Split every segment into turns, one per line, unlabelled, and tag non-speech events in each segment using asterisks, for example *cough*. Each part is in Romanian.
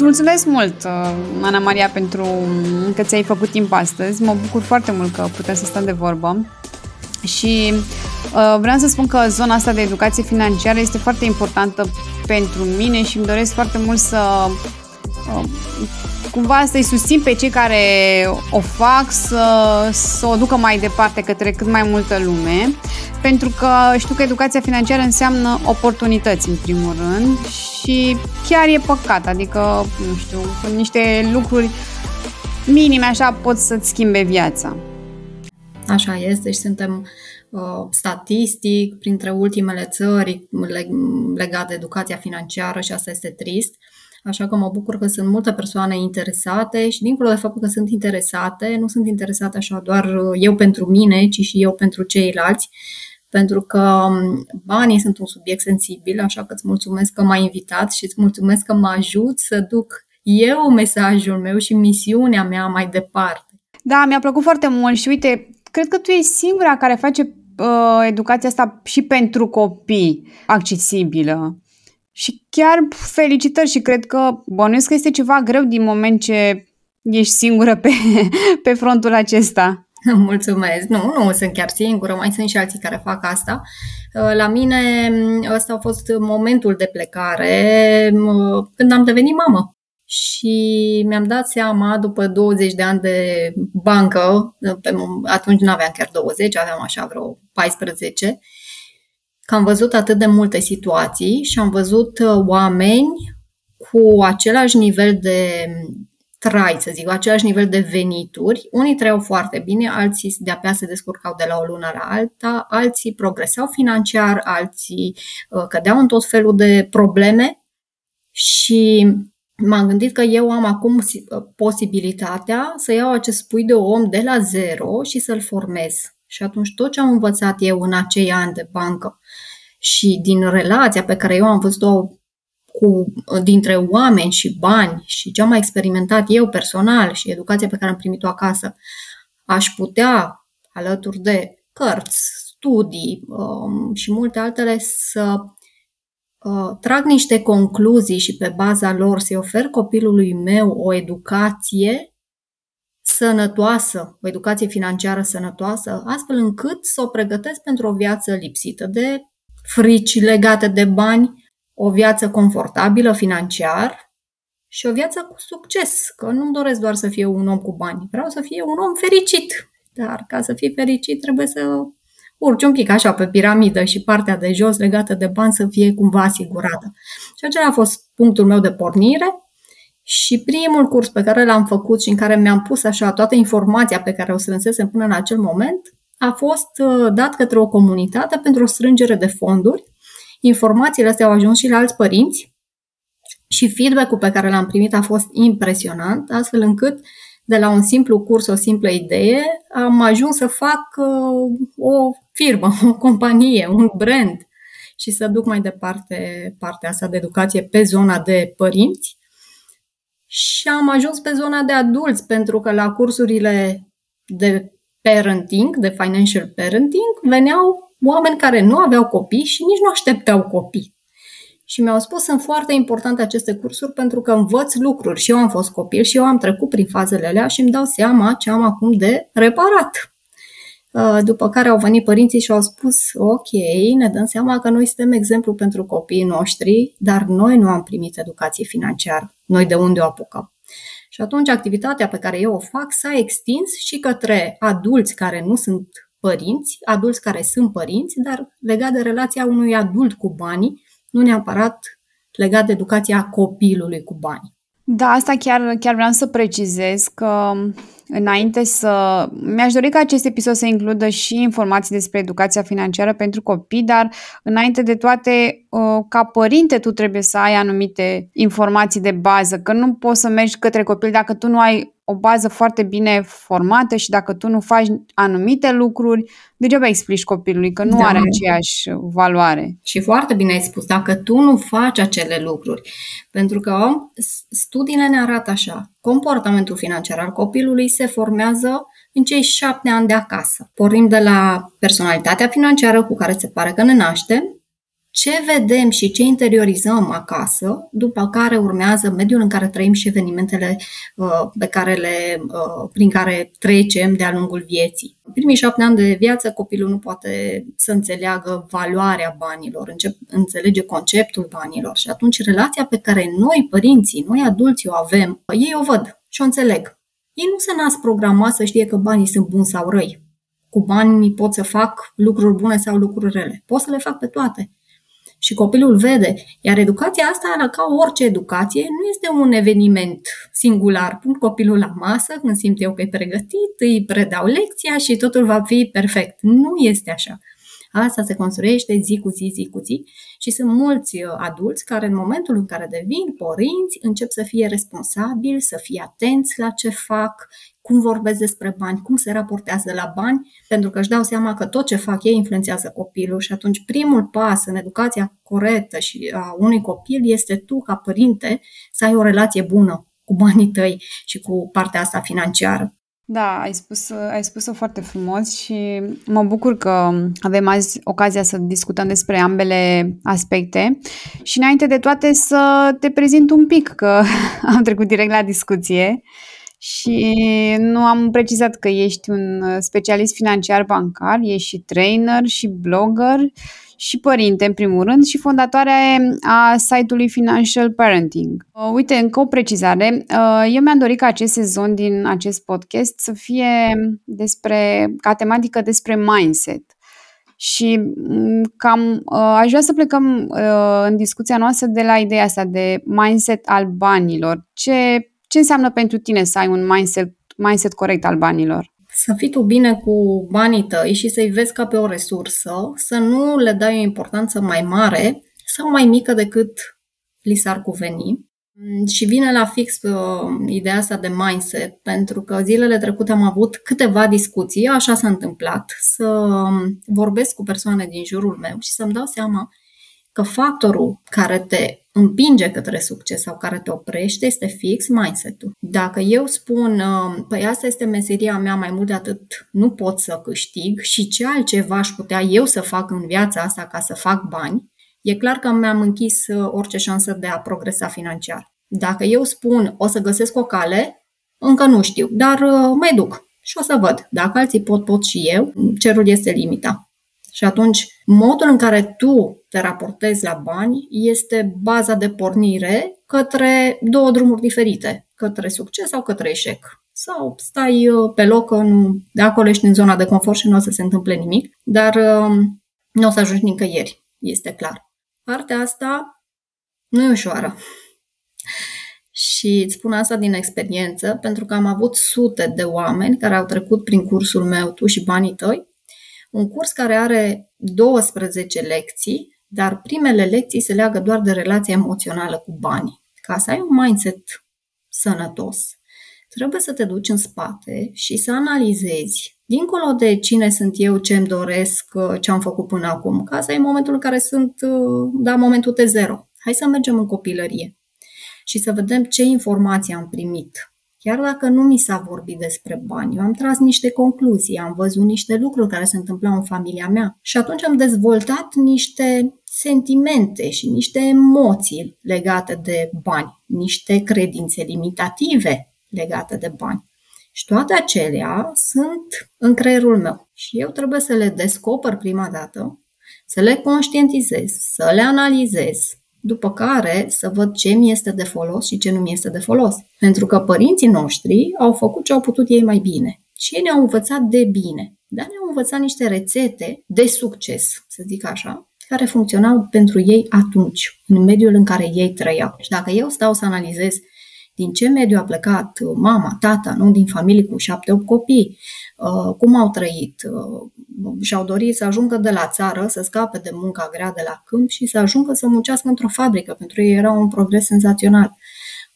Îți mulțumesc mult, uh, Ana Maria, pentru că ți-ai făcut timp astăzi. Mă bucur foarte mult că putem să stăm de vorbă. Și uh, vreau să spun că zona asta de educație financiară este foarte importantă pentru mine și îmi doresc foarte mult să uh, cumva să-i susțin pe cei care o fac să, să o ducă mai departe către cât mai multă lume, pentru că știu că educația financiară înseamnă oportunități în primul rând și chiar e păcat, adică, nu știu, cu niște lucruri minime așa pot să-ți schimbe viața.
Așa este și suntem uh, statistic printre ultimele țări legate de educația financiară și asta este trist. Așa că mă bucur că sunt multe persoane interesate și dincolo de faptul că sunt interesate, nu sunt interesate așa doar uh, eu pentru mine, ci și eu pentru ceilalți, pentru că um, banii sunt un subiect sensibil, așa că îți mulțumesc că m-ai invitat și îți mulțumesc că mă ajut să duc eu mesajul meu și misiunea mea mai departe.
Da, mi-a plăcut foarte mult și uite, cred că tu ești singura care face uh, educația asta și pentru copii accesibilă. Și chiar felicitări și cred că bănuiesc că este ceva greu din moment ce ești singură pe, *laughs* pe frontul acesta. *laughs*
Mulțumesc. Nu, nu sunt chiar singură, mai sunt și alții care fac asta. Uh, la mine ăsta a fost momentul de plecare uh, când am devenit mamă. Și mi-am dat seama, după 20 de ani de bancă, atunci nu aveam chiar 20, aveam așa vreo 14, că am văzut atât de multe situații și am văzut uh, oameni cu același nivel de trai, să zic, cu același nivel de venituri. Unii trăiau foarte bine, alții de-abia se descurcau de la o lună la alta, alții progresau financiar, alții uh, cădeau în tot felul de probleme și m-am gândit că eu am acum uh, posibilitatea să iau acest pui de om de la zero și să-l formez. Și atunci tot ce am învățat eu în acei ani de bancă și din relația pe care eu am văzut-o cu, dintre oameni și bani și ce am mai experimentat eu personal și educația pe care am primit-o acasă, aș putea, alături de cărți, studii um, și multe altele, să uh, trag niște concluzii și pe baza lor să-i ofer copilului meu o educație sănătoasă, o educație financiară sănătoasă, astfel încât să o pregătesc pentru o viață lipsită de frici legate de bani, o viață confortabilă financiar și o viață cu succes, că nu-mi doresc doar să fie un om cu bani, vreau să fie un om fericit. Dar ca să fii fericit trebuie să urci un pic așa pe piramidă și partea de jos legată de bani să fie cumva asigurată. Și acela a fost punctul meu de pornire și primul curs pe care l-am făcut și în care mi-am pus așa toată informația pe care o strânsesem până în acel moment a fost uh, dat către o comunitate pentru o strângere de fonduri. Informațiile astea au ajuns și la alți părinți și feedback-ul pe care l-am primit a fost impresionant, astfel încât de la un simplu curs, o simplă idee, am ajuns să fac uh, o firmă, *laughs* o companie, un brand și să duc mai departe partea asta de educație pe zona de părinți. Și am ajuns pe zona de adulți, pentru că la cursurile de parenting, de financial parenting, veneau oameni care nu aveau copii și nici nu așteptau copii. Și mi-au spus, sunt foarte importante aceste cursuri pentru că învăț lucruri. Și eu am fost copil și eu am trecut prin fazele alea și îmi dau seama ce am acum de reparat. Uh, după care au venit părinții și au spus, ok, ne dăm seama că noi suntem exemplu pentru copiii noștri, dar noi nu am primit educație financiară. Noi de unde o apucăm? Și atunci activitatea pe care eu o fac s-a extins și către adulți care nu sunt părinți, adulți care sunt părinți, dar legat de relația unui adult cu banii, nu neapărat legat de educația copilului cu bani.
Da, asta chiar, chiar vreau să precizez că înainte să... Mi-aș dori ca acest episod să includă și informații despre educația financiară pentru copii, dar înainte de toate, uh, ca părinte tu trebuie să ai anumite informații de bază, că nu poți să mergi către copil dacă tu nu ai o bază foarte bine formată și dacă tu nu faci anumite lucruri, degeaba explici copilului că nu da. are aceeași valoare.
Și foarte bine ai spus, dacă tu nu faci acele lucruri, pentru că studiile ne arată așa, comportamentul financiar al copilului se formează în cei șapte ani de acasă. Pornim de la personalitatea financiară cu care se pare că ne naștem, ce vedem și ce interiorizăm acasă, după care urmează mediul în care trăim și evenimentele uh, pe care le, uh, prin care trecem de-a lungul vieții. În primii șapte ani de viață, copilul nu poate să înțeleagă valoarea banilor, încep, înțelege conceptul banilor și atunci relația pe care noi, părinții, noi adulții o avem, ei o văd și o înțeleg. Ei nu se nasc programați să știe că banii sunt buni sau răi. Cu banii pot să fac lucruri bune sau lucruri rele. Pot să le fac pe toate și copilul vede. Iar educația asta, ca orice educație, nu este un eveniment singular. Pun copilul la masă, când simt eu că e pregătit, îi predau lecția și totul va fi perfect. Nu este așa. Asta se construiește zi cu zi, zi cu zi și sunt mulți uh, adulți care în momentul în care devin părinți încep să fie responsabili, să fie atenți la ce fac, cum vorbesc despre bani, cum se raportează la bani, pentru că își dau seama că tot ce fac ei influențează copilul și atunci primul pas în educația corectă și a unui copil este tu, ca părinte, să ai o relație bună cu banii tăi și cu partea asta financiară.
Da, ai spus, ai spus-o foarte frumos și mă bucur că avem azi ocazia să discutăm despre ambele aspecte și înainte de toate să te prezint un pic, că *laughs* am trecut direct la discuție și nu am precizat că ești un specialist financiar bancar, ești și trainer și blogger și părinte, în primul rând, și fondatoare a site-ului Financial Parenting. Uh, uite, încă o precizare. Uh, eu mi-am dorit ca acest sezon din acest podcast să fie despre, ca tematică despre mindset. Și mm, cam uh, aș vrea să plecăm uh, în discuția noastră de la ideea asta de mindset al banilor. Ce, ce înseamnă pentru tine să ai un mindset, mindset corect al banilor?
să fii tu bine cu banii tăi și să-i vezi ca pe o resursă, să nu le dai o importanță mai mare sau mai mică decât li s-ar cuveni. Și vine la fix uh, ideea asta de mindset, pentru că zilele trecute am avut câteva discuții, așa s-a întâmplat, să um, vorbesc cu persoane din jurul meu și să-mi dau seama că factorul care te împinge către succes sau care te oprește este fix mindset-ul. Dacă eu spun, uh, păi asta este meseria mea, mai mult de atât nu pot să câștig și ce altceva aș putea eu să fac în viața asta ca să fac bani, e clar că mi-am închis uh, orice șansă de a progresa financiar. Dacă eu spun, o să găsesc o cale, încă nu știu, dar uh, mai duc și o să văd. Dacă alții pot, pot și eu, cerul este limita. Și atunci, modul în care tu te raportezi la bani este baza de pornire către două drumuri diferite, către succes sau către eșec. Sau stai uh, pe loc, nu, de acolo ești în zona de confort și nu o să se întâmple nimic, dar um, nu o să ajungi nicăieri, este clar. Partea asta nu e ușoară. Și îți spun asta din experiență, pentru că am avut sute de oameni care au trecut prin cursul meu, tu și banii tăi, un curs care are 12 lecții, dar primele lecții se leagă doar de relația emoțională cu banii. Ca să ai un mindset sănătos, trebuie să te duci în spate și să analizezi, dincolo de cine sunt eu, ce îmi doresc, ce am făcut până acum, ca să ai momentul în care sunt, da, momentul de zero. Hai să mergem în copilărie și să vedem ce informații am primit Chiar dacă nu mi s-a vorbit despre bani, eu am tras niște concluzii, am văzut niște lucruri care se întâmplau în familia mea și atunci am dezvoltat niște sentimente și niște emoții legate de bani, niște credințe limitative legate de bani. Și toate acelea sunt în creierul meu și eu trebuie să le descoper prima dată, să le conștientizez, să le analizez, după care să văd ce mi este de folos și ce nu mi este de folos. Pentru că părinții noștri au făcut ce au putut ei mai bine și ei ne-au învățat de bine, dar ne-au învățat niște rețete de succes, să zic așa, care funcționau pentru ei atunci, în mediul în care ei trăiau. Și dacă eu stau să analizez din ce mediu a plecat mama, tata, nu din familii cu șapte-opt copii, uh, cum au trăit, uh, și-au dorit să ajungă de la țară, să scape de munca grea de la câmp și să ajungă să muncească într-o fabrică. Pentru ei era un progres senzațional.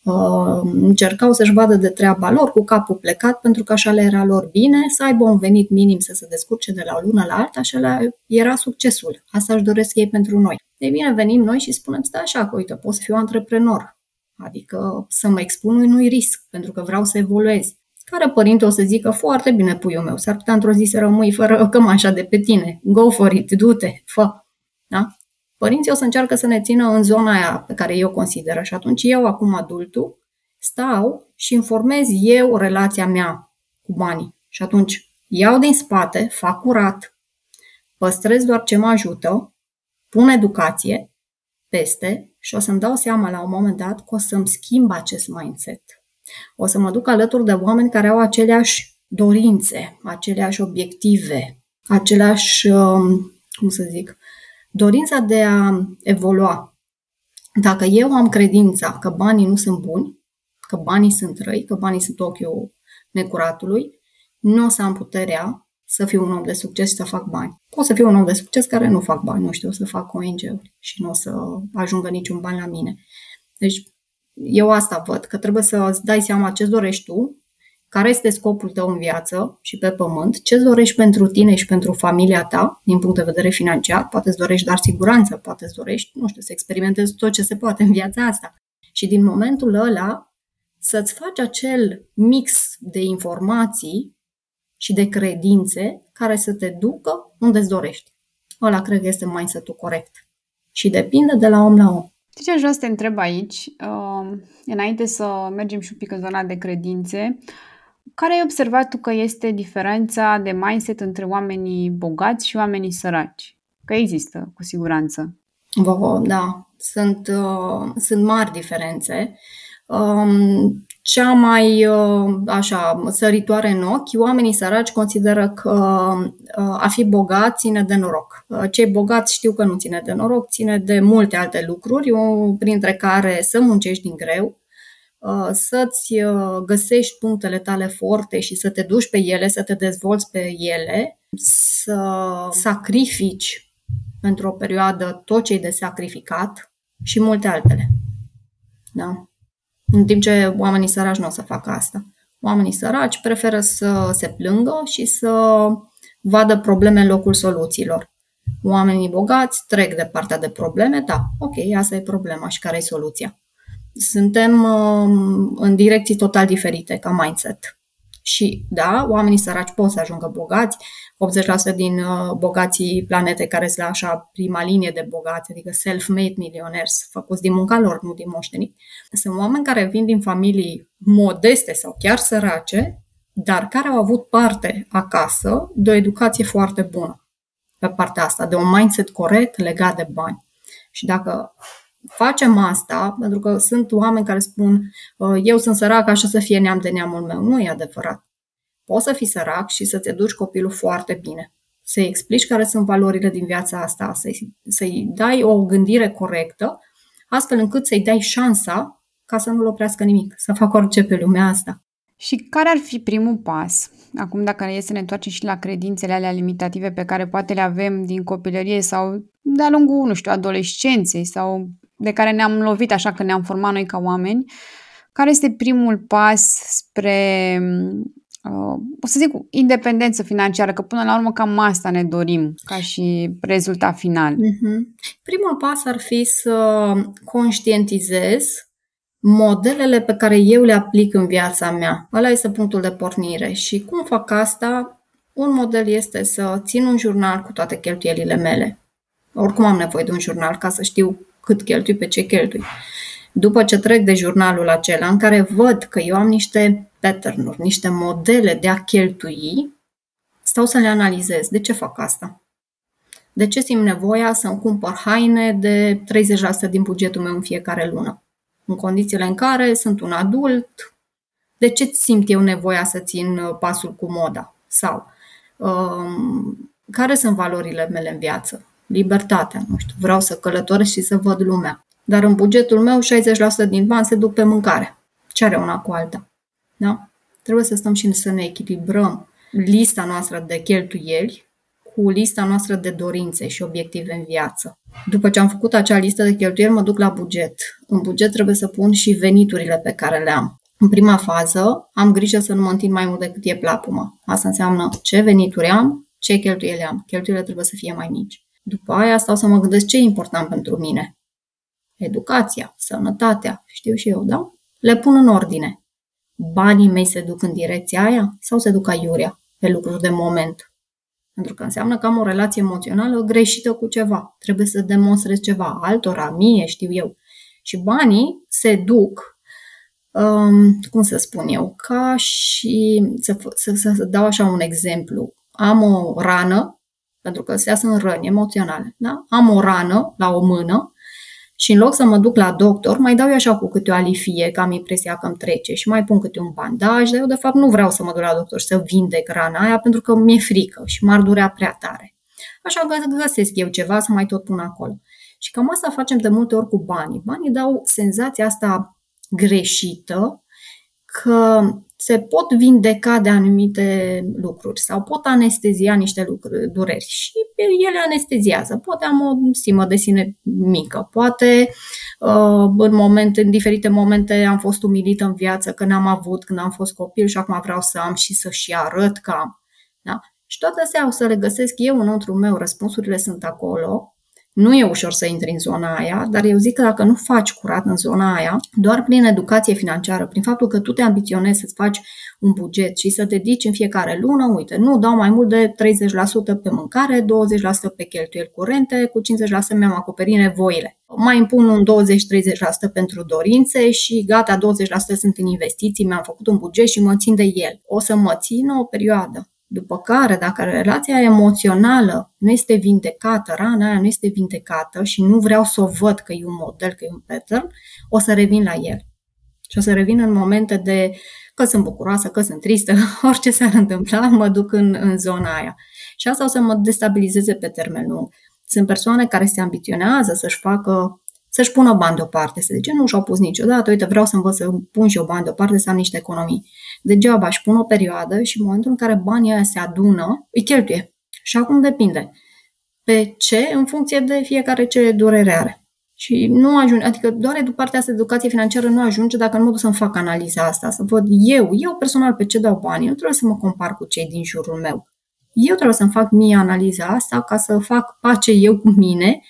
Uh, încercau să-și vadă de treaba lor cu capul plecat pentru că așa le era lor bine, să aibă un venit minim să se descurce de la o lună la alta, așa era succesul. Asta își doresc ei pentru noi. Ei bine, venim noi și spunem, stai așa, că uite, pot să fiu antreprenor. Adică să mă expun unui risc, pentru că vreau să evoluez care părinte o să zică foarte bine puiul meu, s-ar putea într-o zi să rămâi fără cămașa de pe tine, go for it, du-te, fă. Da? Părinții o să încearcă să ne țină în zona aia pe care eu consideră și atunci eu, acum adultul, stau și informez eu relația mea cu banii. Și atunci iau din spate, fac curat, păstrez doar ce mă ajută, pun educație peste și o să-mi dau seama la un moment dat că o să-mi schimb acest mindset. O să mă duc alături de oameni care au aceleași dorințe, aceleași obiective, aceleași, um, cum să zic, dorința de a evolua. Dacă eu am credința că banii nu sunt buni, că banii sunt răi, că banii sunt ochiul necuratului, nu o să am puterea să fiu un om de succes și să fac bani. O să fiu un om de succes care nu fac bani, nu știu, o să fac ONG-uri și nu o să ajungă niciun bani la mine. Deci eu asta văd, că trebuie să îți dai seama ce dorești tu, care este scopul tău în viață și pe pământ, ce îți dorești pentru tine și pentru familia ta, din punct de vedere financiar, poate îți dorești doar siguranță, poate îți dorești, nu știu, să experimentezi tot ce se poate în viața asta. Și din momentul ăla, să-ți faci acel mix de informații și de credințe care să te ducă unde îți dorești. Ăla cred că este mindset-ul corect. Și depinde de la om la om.
Ce aș vrea să te întreb aici, uh, înainte să mergem și un pic în zona de credințe, care ai observat tu că este diferența de mindset între oamenii bogați și oamenii săraci? Că există, cu siguranță.
Da, sunt, uh, sunt mari diferențe. Um, cea mai uh, așa săritoare în ochi, oamenii săraci consideră că uh, a fi bogat ține de noroc. Uh, cei bogați știu că nu ține de noroc, ține de multe alte lucruri, printre care să muncești din greu, să-ți găsești punctele tale forte și să te duci pe ele, să te dezvolți pe ele, să sacrifici pentru o perioadă tot ce de sacrificat și multe altele. Da. În timp ce oamenii săraci nu o să facă asta. Oamenii săraci preferă să se plângă și să vadă probleme în locul soluțiilor. Oamenii bogați trec de partea de probleme, da, ok, asta e problema și care e soluția. Suntem uh, în direcții total diferite ca mindset. Și da, oamenii săraci pot să ajungă bogați, 80% din uh, bogații planete care sunt la așa prima linie de bogați, adică self-made milioners, făcuți din munca lor, nu din moștenit. Sunt oameni care vin din familii modeste sau chiar sărace, dar care au avut parte acasă de o educație foarte bună pe partea asta, de un mindset corect legat de bani. Și dacă facem asta, pentru că sunt oameni care spun uh, eu sunt sărac, așa să fie neam de neamul meu. Nu e adevărat. Poți să fii sărac și să te duci copilul foarte bine. Să-i explici care sunt valorile din viața asta, să-i, să-i dai o gândire corectă, astfel încât să-i dai șansa ca să nu-l oprească nimic, să facă orice pe lumea asta.
Și care ar fi primul pas? Acum, dacă e să ne întoarcem și la credințele alea limitative pe care poate le avem din copilărie sau de-a lungul, nu știu, adolescenței sau de care ne-am lovit așa că ne-am format noi ca oameni, care este primul pas spre, uh, o să zic, independență financiară, că până la urmă cam asta ne dorim ca și rezultat final.
Uh-huh. Primul pas ar fi să conștientizez modelele pe care eu le aplic în viața mea. Ăla este punctul de pornire. Și cum fac asta? Un model este să țin un jurnal cu toate cheltuielile mele. Oricum am nevoie de un jurnal ca să știu cât cheltui, pe ce cheltui. După ce trec de jurnalul acela în care văd că eu am niște pattern niște modele de a cheltui, stau să le analizez. De ce fac asta? De ce simt nevoia să-mi cumpăr haine de 30% din bugetul meu în fiecare lună? În condițiile în care sunt un adult, de ce simt eu nevoia să țin uh, pasul cu moda? Sau um, care sunt valorile mele în viață? libertatea, nu știu, vreau să călătoresc și să văd lumea. Dar în bugetul meu 60% din bani se duc pe mâncare. Ce are una cu alta? Da? Trebuie să stăm și să ne echilibrăm lista noastră de cheltuieli cu lista noastră de dorințe și obiective în viață. După ce am făcut acea listă de cheltuieli, mă duc la buget. În buget trebuie să pun și veniturile pe care le am. În prima fază, am grijă să nu mă întind mai mult decât e plapuma. Asta înseamnă ce venituri am, ce cheltuieli am. Cheltuielile trebuie să fie mai mici. După aia stau să mă gândesc ce e important pentru mine. Educația, sănătatea, știu și eu, da? Le pun în ordine. Banii mei se duc în direcția aia sau se duc aiurea, pe lucruri de moment? Pentru că înseamnă că am o relație emoțională greșită cu ceva. Trebuie să demonstrez ceva altora, mie, știu eu. Și banii se duc, um, cum să spun eu, ca și să, să, să, să dau așa un exemplu. Am o rană, pentru că astea sunt răni emoționale, da? Am o rană la o mână și în loc să mă duc la doctor, mai dau eu așa cu câte o alifie, că am impresia că îmi trece și mai pun câte un bandaj, dar eu de fapt nu vreau să mă duc la doctor să vindec rana aia pentru că mi-e frică și m-ar durea prea tare. Așa că găsesc eu ceva să mai tot pun acolo. Și cam asta facem de multe ori cu banii. Banii dau senzația asta greșită că se pot vindeca de anumite lucruri sau pot anestezia niște lucruri, dureri și ele anesteziază. Poate am o stimă de sine mică, poate uh, în, moment, în diferite momente am fost umilită în viață că n-am avut când am fost copil și acum vreau să am și să și arăt că am. Da? Și toate astea o să le găsesc eu înăuntru meu, răspunsurile sunt acolo nu e ușor să intri în zona aia, dar eu zic că dacă nu faci curat în zona aia, doar prin educație financiară, prin faptul că tu te ambiționezi să-ți faci un buget și să te dedici în fiecare lună, uite, nu dau mai mult de 30% pe mâncare, 20% pe cheltuieli curente, cu 50% mi-am acoperit nevoile. Mai impun un 20-30% pentru dorințe și gata, 20% sunt în investiții, mi-am făcut un buget și mă țin de el. O să mă țin o perioadă. După care, dacă relația emoțională nu este vindecată, rana aia nu este vindecată și nu vreau să o văd că e un model, că e un pattern, o să revin la el. Și o să revin în momente de că sunt bucuroasă, că sunt tristă, *laughs* orice s-ar întâmpla, mă duc în, în zona aia. Și asta o să mă destabilizeze pe termen lung. Sunt persoane care se ambiționează să-și facă să-și pună bani deoparte, să zice, nu și-au pus niciodată, uite, vreau să învăț să pun și eu bani deoparte, să am niște economii. Degeaba își pun o perioadă și în momentul în care banii ăia se adună, îi cheltuie. Și acum depinde. Pe ce? În funcție de fiecare ce durere are. Și nu ajunge, adică doar de partea asta de educație financiară nu ajunge dacă nu mă duc să-mi fac analiza asta, să văd eu, eu personal pe ce dau bani, nu trebuie să mă compar cu cei din jurul meu. Eu trebuie să-mi fac mie analiza asta ca să fac pace eu cu mine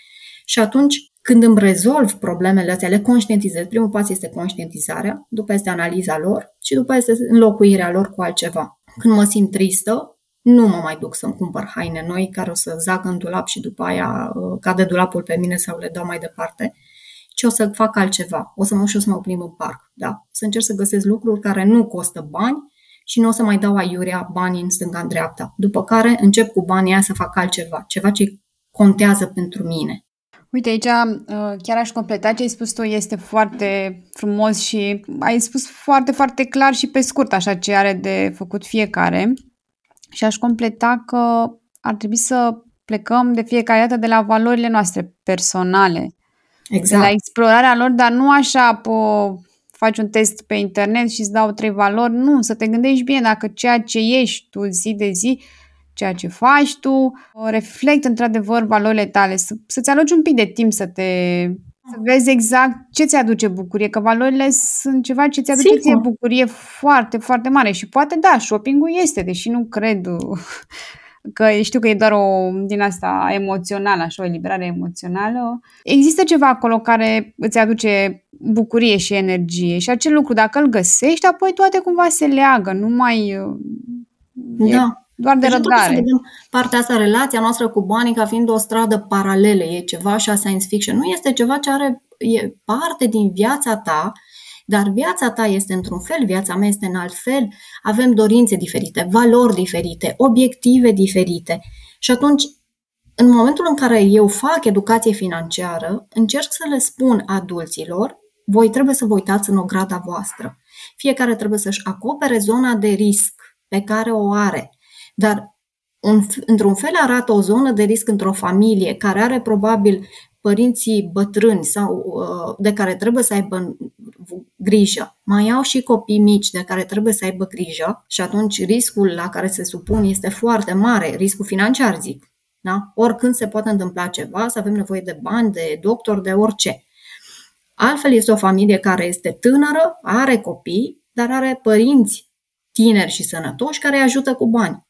și atunci când îmi rezolv problemele astea, le conștientizez. Primul pas este conștientizarea, după este analiza lor și după este înlocuirea lor cu altceva. Când mă simt tristă, nu mă mai duc să-mi cumpăr haine noi care o să zac în dulap și după aia uh, cade dulapul pe mine sau le dau mai departe, ci o să fac altceva. O să mă și o să mă plimb în parc. Da? Să încerc să găsesc lucruri care nu costă bani și nu o să mai dau aiurea banii în stânga în dreapta. După care încep cu banii aia să fac altceva, ceva ce contează pentru mine.
Uite, aici uh, chiar aș completa ce ai spus tu, este foarte frumos și ai spus foarte, foarte clar și pe scurt așa ce are de făcut fiecare. Și aș completa că ar trebui să plecăm de fiecare dată de la valorile noastre personale. Exact. De la explorarea lor, dar nu așa po, faci un test pe internet și îți dau trei valori. Nu, să te gândești bine dacă ceea ce ești tu zi de zi ceea ce faci tu, reflectă într-adevăr valorile tale, să, să-ți aloci un pic de timp să te să vezi exact ce ți aduce bucurie, că valorile sunt ceva ce ți aduce ție bucurie foarte, foarte mare și poate da, shopping-ul este, deși nu cred *laughs* că știu că e doar o din asta emoțională, așa, o eliberare emoțională. Există ceva acolo care îți aduce bucurie și energie și acel lucru, dacă îl găsești, apoi toate cumva se leagă, nu mai...
Da.
Doar de deci răbdare. Să vedem
partea asta, relația noastră cu banii ca fiind o stradă paralelă, e ceva așa science fiction. Nu este ceva ce are, e parte din viața ta, dar viața ta este într-un fel, viața mea este în alt fel, avem dorințe diferite, valori diferite, obiective diferite. Și atunci, în momentul în care eu fac educație financiară, încerc să le spun adulților, voi trebuie să vă uitați în ograda voastră. Fiecare trebuie să-și acopere zona de risc pe care o are. Dar un, într-un fel arată o zonă de risc într-o familie care are probabil părinții bătrâni sau uh, de care trebuie să aibă grijă. Mai au și copii mici de care trebuie să aibă grijă și atunci riscul la care se supun este foarte mare, riscul financiar zic. Da? Oricând se poate întâmpla ceva, să avem nevoie de bani, de doctor, de orice. Altfel este o familie care este tânără, are copii, dar are părinți tineri și sănătoși care îi ajută cu bani.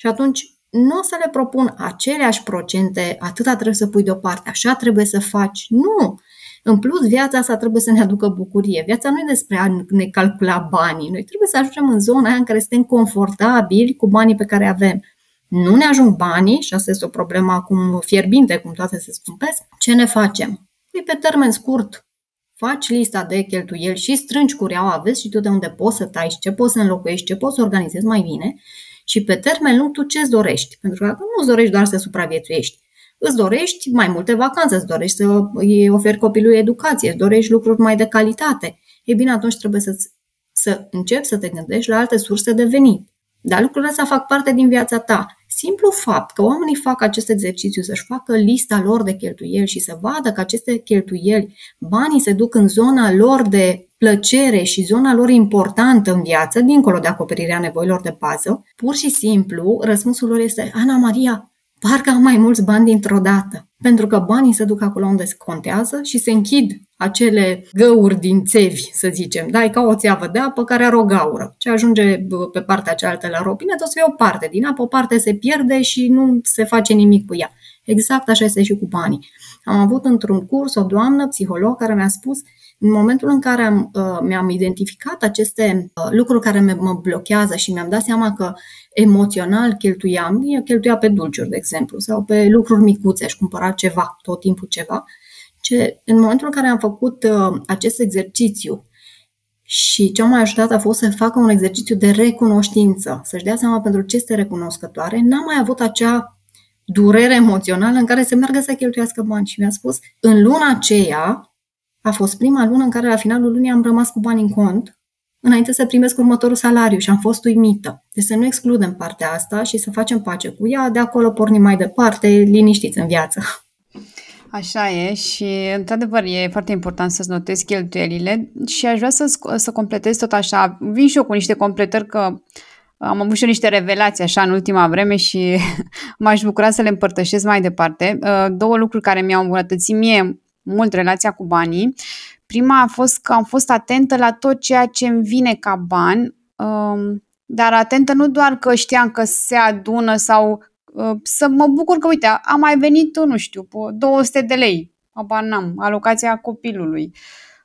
Și atunci nu o să le propun aceleași procente, atâta trebuie să pui deoparte, așa trebuie să faci. Nu! În plus, viața asta trebuie să ne aducă bucurie. Viața nu e despre a ne calcula banii. Noi trebuie să ajungem în zona aia în care suntem confortabili cu banii pe care avem. nu ne ajung banii, și asta este o problemă acum fierbinte, cum toate se scumpesc, ce ne facem? Păi pe termen scurt, faci lista de cheltuieli și strângi cureaua, vezi și tu de unde poți să tai și ce poți să înlocuiești, ce poți să organizezi mai bine și pe termen lung tu ce-ți dorești. Pentru că dacă nu îți dorești doar să supraviețuiești, îți dorești mai multe vacanțe, îți dorești să îi oferi copilului educație, îți dorești lucruri mai de calitate. E bine, atunci trebuie să, să începi să te gândești la alte surse de venit. Dar lucrurile astea fac parte din viața ta. Simplu fapt că oamenii fac acest exercițiu, să-și facă lista lor de cheltuieli și să vadă că aceste cheltuieli, banii se duc în zona lor de plăcere și zona lor importantă în viață, dincolo de acoperirea nevoilor de bază, pur și simplu răspunsul lor este Ana Maria, parcă am mai mulți bani dintr-o dată. Pentru că banii se duc acolo unde se contează și se închid acele găuri din țevi, să zicem. Da, e ca o țeavă de apă care are o gaură. Ce ajunge pe partea cealaltă la robinet, o să fie o parte din apă, o parte se pierde și nu se face nimic cu ea. Exact așa este și cu banii. Am avut într-un curs o doamnă psiholog care mi-a spus în momentul în care am, uh, mi-am identificat aceste uh, lucruri care mă blochează și mi-am dat seama că emoțional cheltuiam, eu cheltuia pe dulciuri, de exemplu, sau pe lucruri micuțe, aș cumpăra ceva, tot timpul ceva, ce în momentul în care am făcut uh, acest exercițiu și ce m-a ajutat a fost să facă un exercițiu de recunoștință, să-și dea seama pentru ce este recunoscătoare, n-am mai avut acea durere emoțională în care să meargă să cheltuiască bani. Și mi-a spus, în luna aceea a fost prima lună în care la finalul lunii am rămas cu bani în cont, înainte să primesc următorul salariu și am fost uimită. Deci să nu excludem partea asta și să facem pace cu ea, de acolo pornim mai departe, liniștiți în viață.
Așa e și, într-adevăr, e foarte important să-ți notezi cheltuielile și aș vrea să, să completez tot așa. Vin și eu cu niște completări că am avut și eu niște revelații așa în ultima vreme și *laughs* m-aș bucura să le împărtășesc mai departe. Două lucruri care mi-au îmbunătățit mie mult relația cu banii. Prima a fost că am fost atentă la tot ceea ce îmi vine ca bani, um, dar atentă nu doar că știam că se adună sau uh, să mă bucur că, uite, a mai venit, nu știu, 200 de lei, abar n-am, alocația copilului.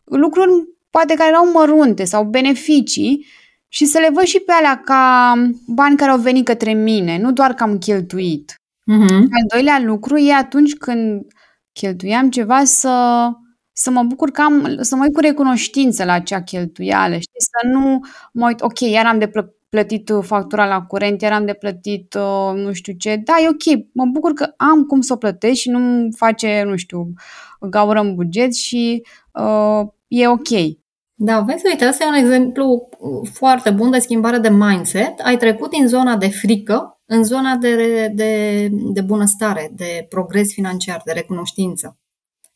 Lucruri poate care erau mărunte sau beneficii și să le văd și pe alea ca bani care au venit către mine, nu doar că am cheltuit. Uh-huh. Al doilea lucru e atunci când cheltuiam ceva să, să mă bucur că am, să mă uit cu recunoștință la acea cheltuială, știi? Să nu mă uit, ok, iar am de plătit uh, factura la curent, iar am de plătit uh, nu știu ce, da, e ok, mă bucur că am cum să o plătesc și nu face, nu știu, gaură în buget și uh, e ok.
Da, vezi, uite, ăsta e un exemplu foarte bun de schimbare de mindset. Ai trecut din zona de frică în zona de, de, de bunăstare, de progres financiar, de recunoștință.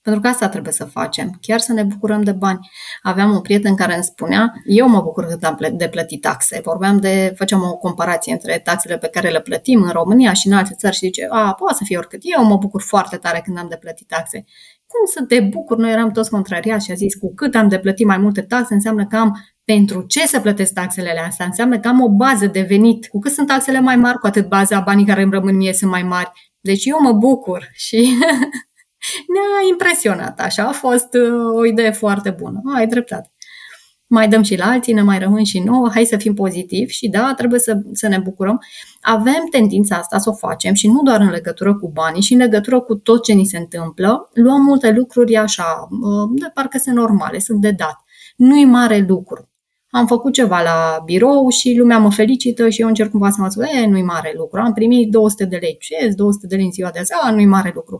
Pentru că asta trebuie să facem, chiar să ne bucurăm de bani. Aveam un prieten care îmi spunea, eu mă bucur cât am de plătit taxe. Vorbeam de, făceam o comparație între taxele pe care le plătim în România și în alte țări și zice, a, poate să fie oricât. Eu mă bucur foarte tare când am de plătit taxe. Cum să te bucur? Noi eram toți contrariați și a zis, cu cât am de plătit mai multe taxe, înseamnă că am pentru ce să plătesc taxele astea? Înseamnă că am o bază de venit. Cu cât sunt taxele mai mari, cu atât baza banii care îmi rămân mie sunt mai mari. Deci eu mă bucur și *laughs* ne-a impresionat. Așa a fost uh, o idee foarte bună. Ai dreptate. Mai dăm și la alții, ne mai rămân și nouă, hai să fim pozitivi și da, trebuie să, să ne bucurăm. Avem tendința asta să o facem și nu doar în legătură cu banii, și în legătură cu tot ce ni se întâmplă. Luăm multe lucruri așa, uh, de parcă sunt normale, sunt de dat. Nu-i mare lucru am făcut ceva la birou și lumea mă felicită și eu încerc cumva să mă spun, e, nu-i mare lucru, am primit 200 de lei, ce 200 de lei în ziua de azi, a, nu-i mare lucru.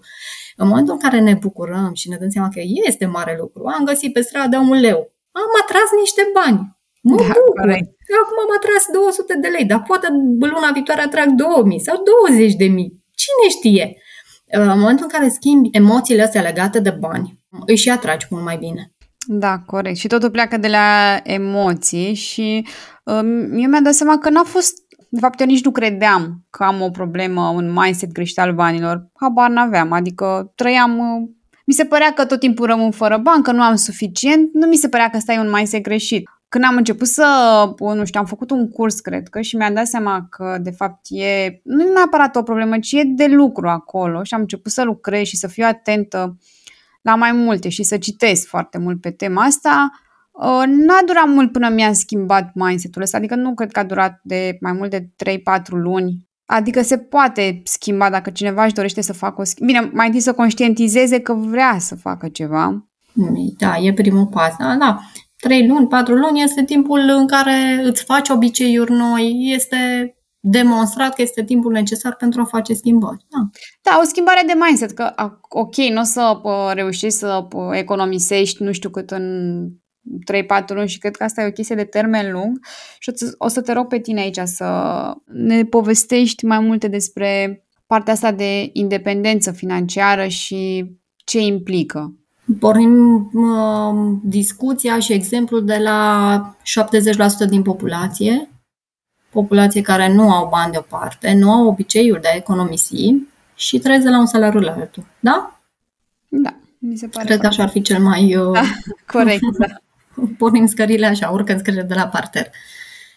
În momentul în care ne bucurăm și ne dăm seama că este mare lucru, am găsit pe stradă un leu, am atras niște bani, Mă da, bucur. Corect. Acum am atras 200 de lei, dar poate luna viitoare atrag 2000 sau 20 de mii. Cine știe? În momentul în care schimbi emoțiile astea legate de bani, își și atragi mult mai bine.
Da, corect. Și totul pleacă de la emoții și uh, eu mi-am dat seama că n-a fost de fapt, eu nici nu credeam că am o problemă, un mindset greșit al banilor. Habar n-aveam, adică trăiam... Uh, mi se părea că tot timpul rămân fără bani, că nu am suficient. Nu mi se părea că stai un mindset greșit. Când am început să, nu știu, am făcut un curs, cred că, și mi-am dat seama că, de fapt, e nu e neapărat o problemă, ci e de lucru acolo și am început să lucrez și să fiu atentă la mai multe și să citesc foarte mult pe tema asta, uh, n-a durat mult până mi-am schimbat mindset-ul ăsta, adică nu cred că a durat de mai mult de 3-4 luni Adică se poate schimba dacă cineva își dorește să facă o schimbare. Bine, mai întâi să conștientizeze că vrea să facă ceva.
Da, e primul pas. Da, da. Trei luni, patru luni este timpul în care îți faci obiceiuri noi, este demonstrat că este timpul necesar pentru a face schimbări. Da,
da o schimbare de mindset, că ok, nu o să reușești să economisești nu știu cât în 3-4 luni și cred că asta e o chestie de termen lung și o să te rog pe tine aici să ne povestești mai multe despre partea asta de independență financiară și ce implică.
Pornim uh, discuția și exemplul de la 70% din populație, populație care nu au bani deoparte, nu au obiceiul de a economisi și trăiesc de la un salariu la altul. Da?
Da, mi se pare.
Cred că așa ar fi cel mai... Uh... Da, *laughs*
corect, da. *laughs*
pornim scările așa, urcă scările de la parter.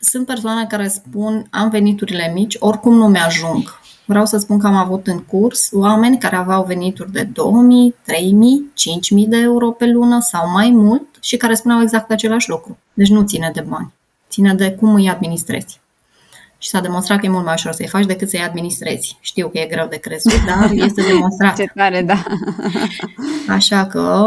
Sunt persoane care spun, am veniturile mici, oricum nu mi-ajung. Vreau să spun că am avut în curs oameni care aveau venituri de 2000, 3000, 5000 de euro pe lună sau mai mult și care spuneau exact același lucru. Deci nu ține de bani, ține de cum îi administrezi și s-a demonstrat că e mult mai ușor să-i faci decât să-i administrezi. Știu că e greu de crezut, *laughs* dar este demonstrat.
Ce tare, da. *laughs*
Așa că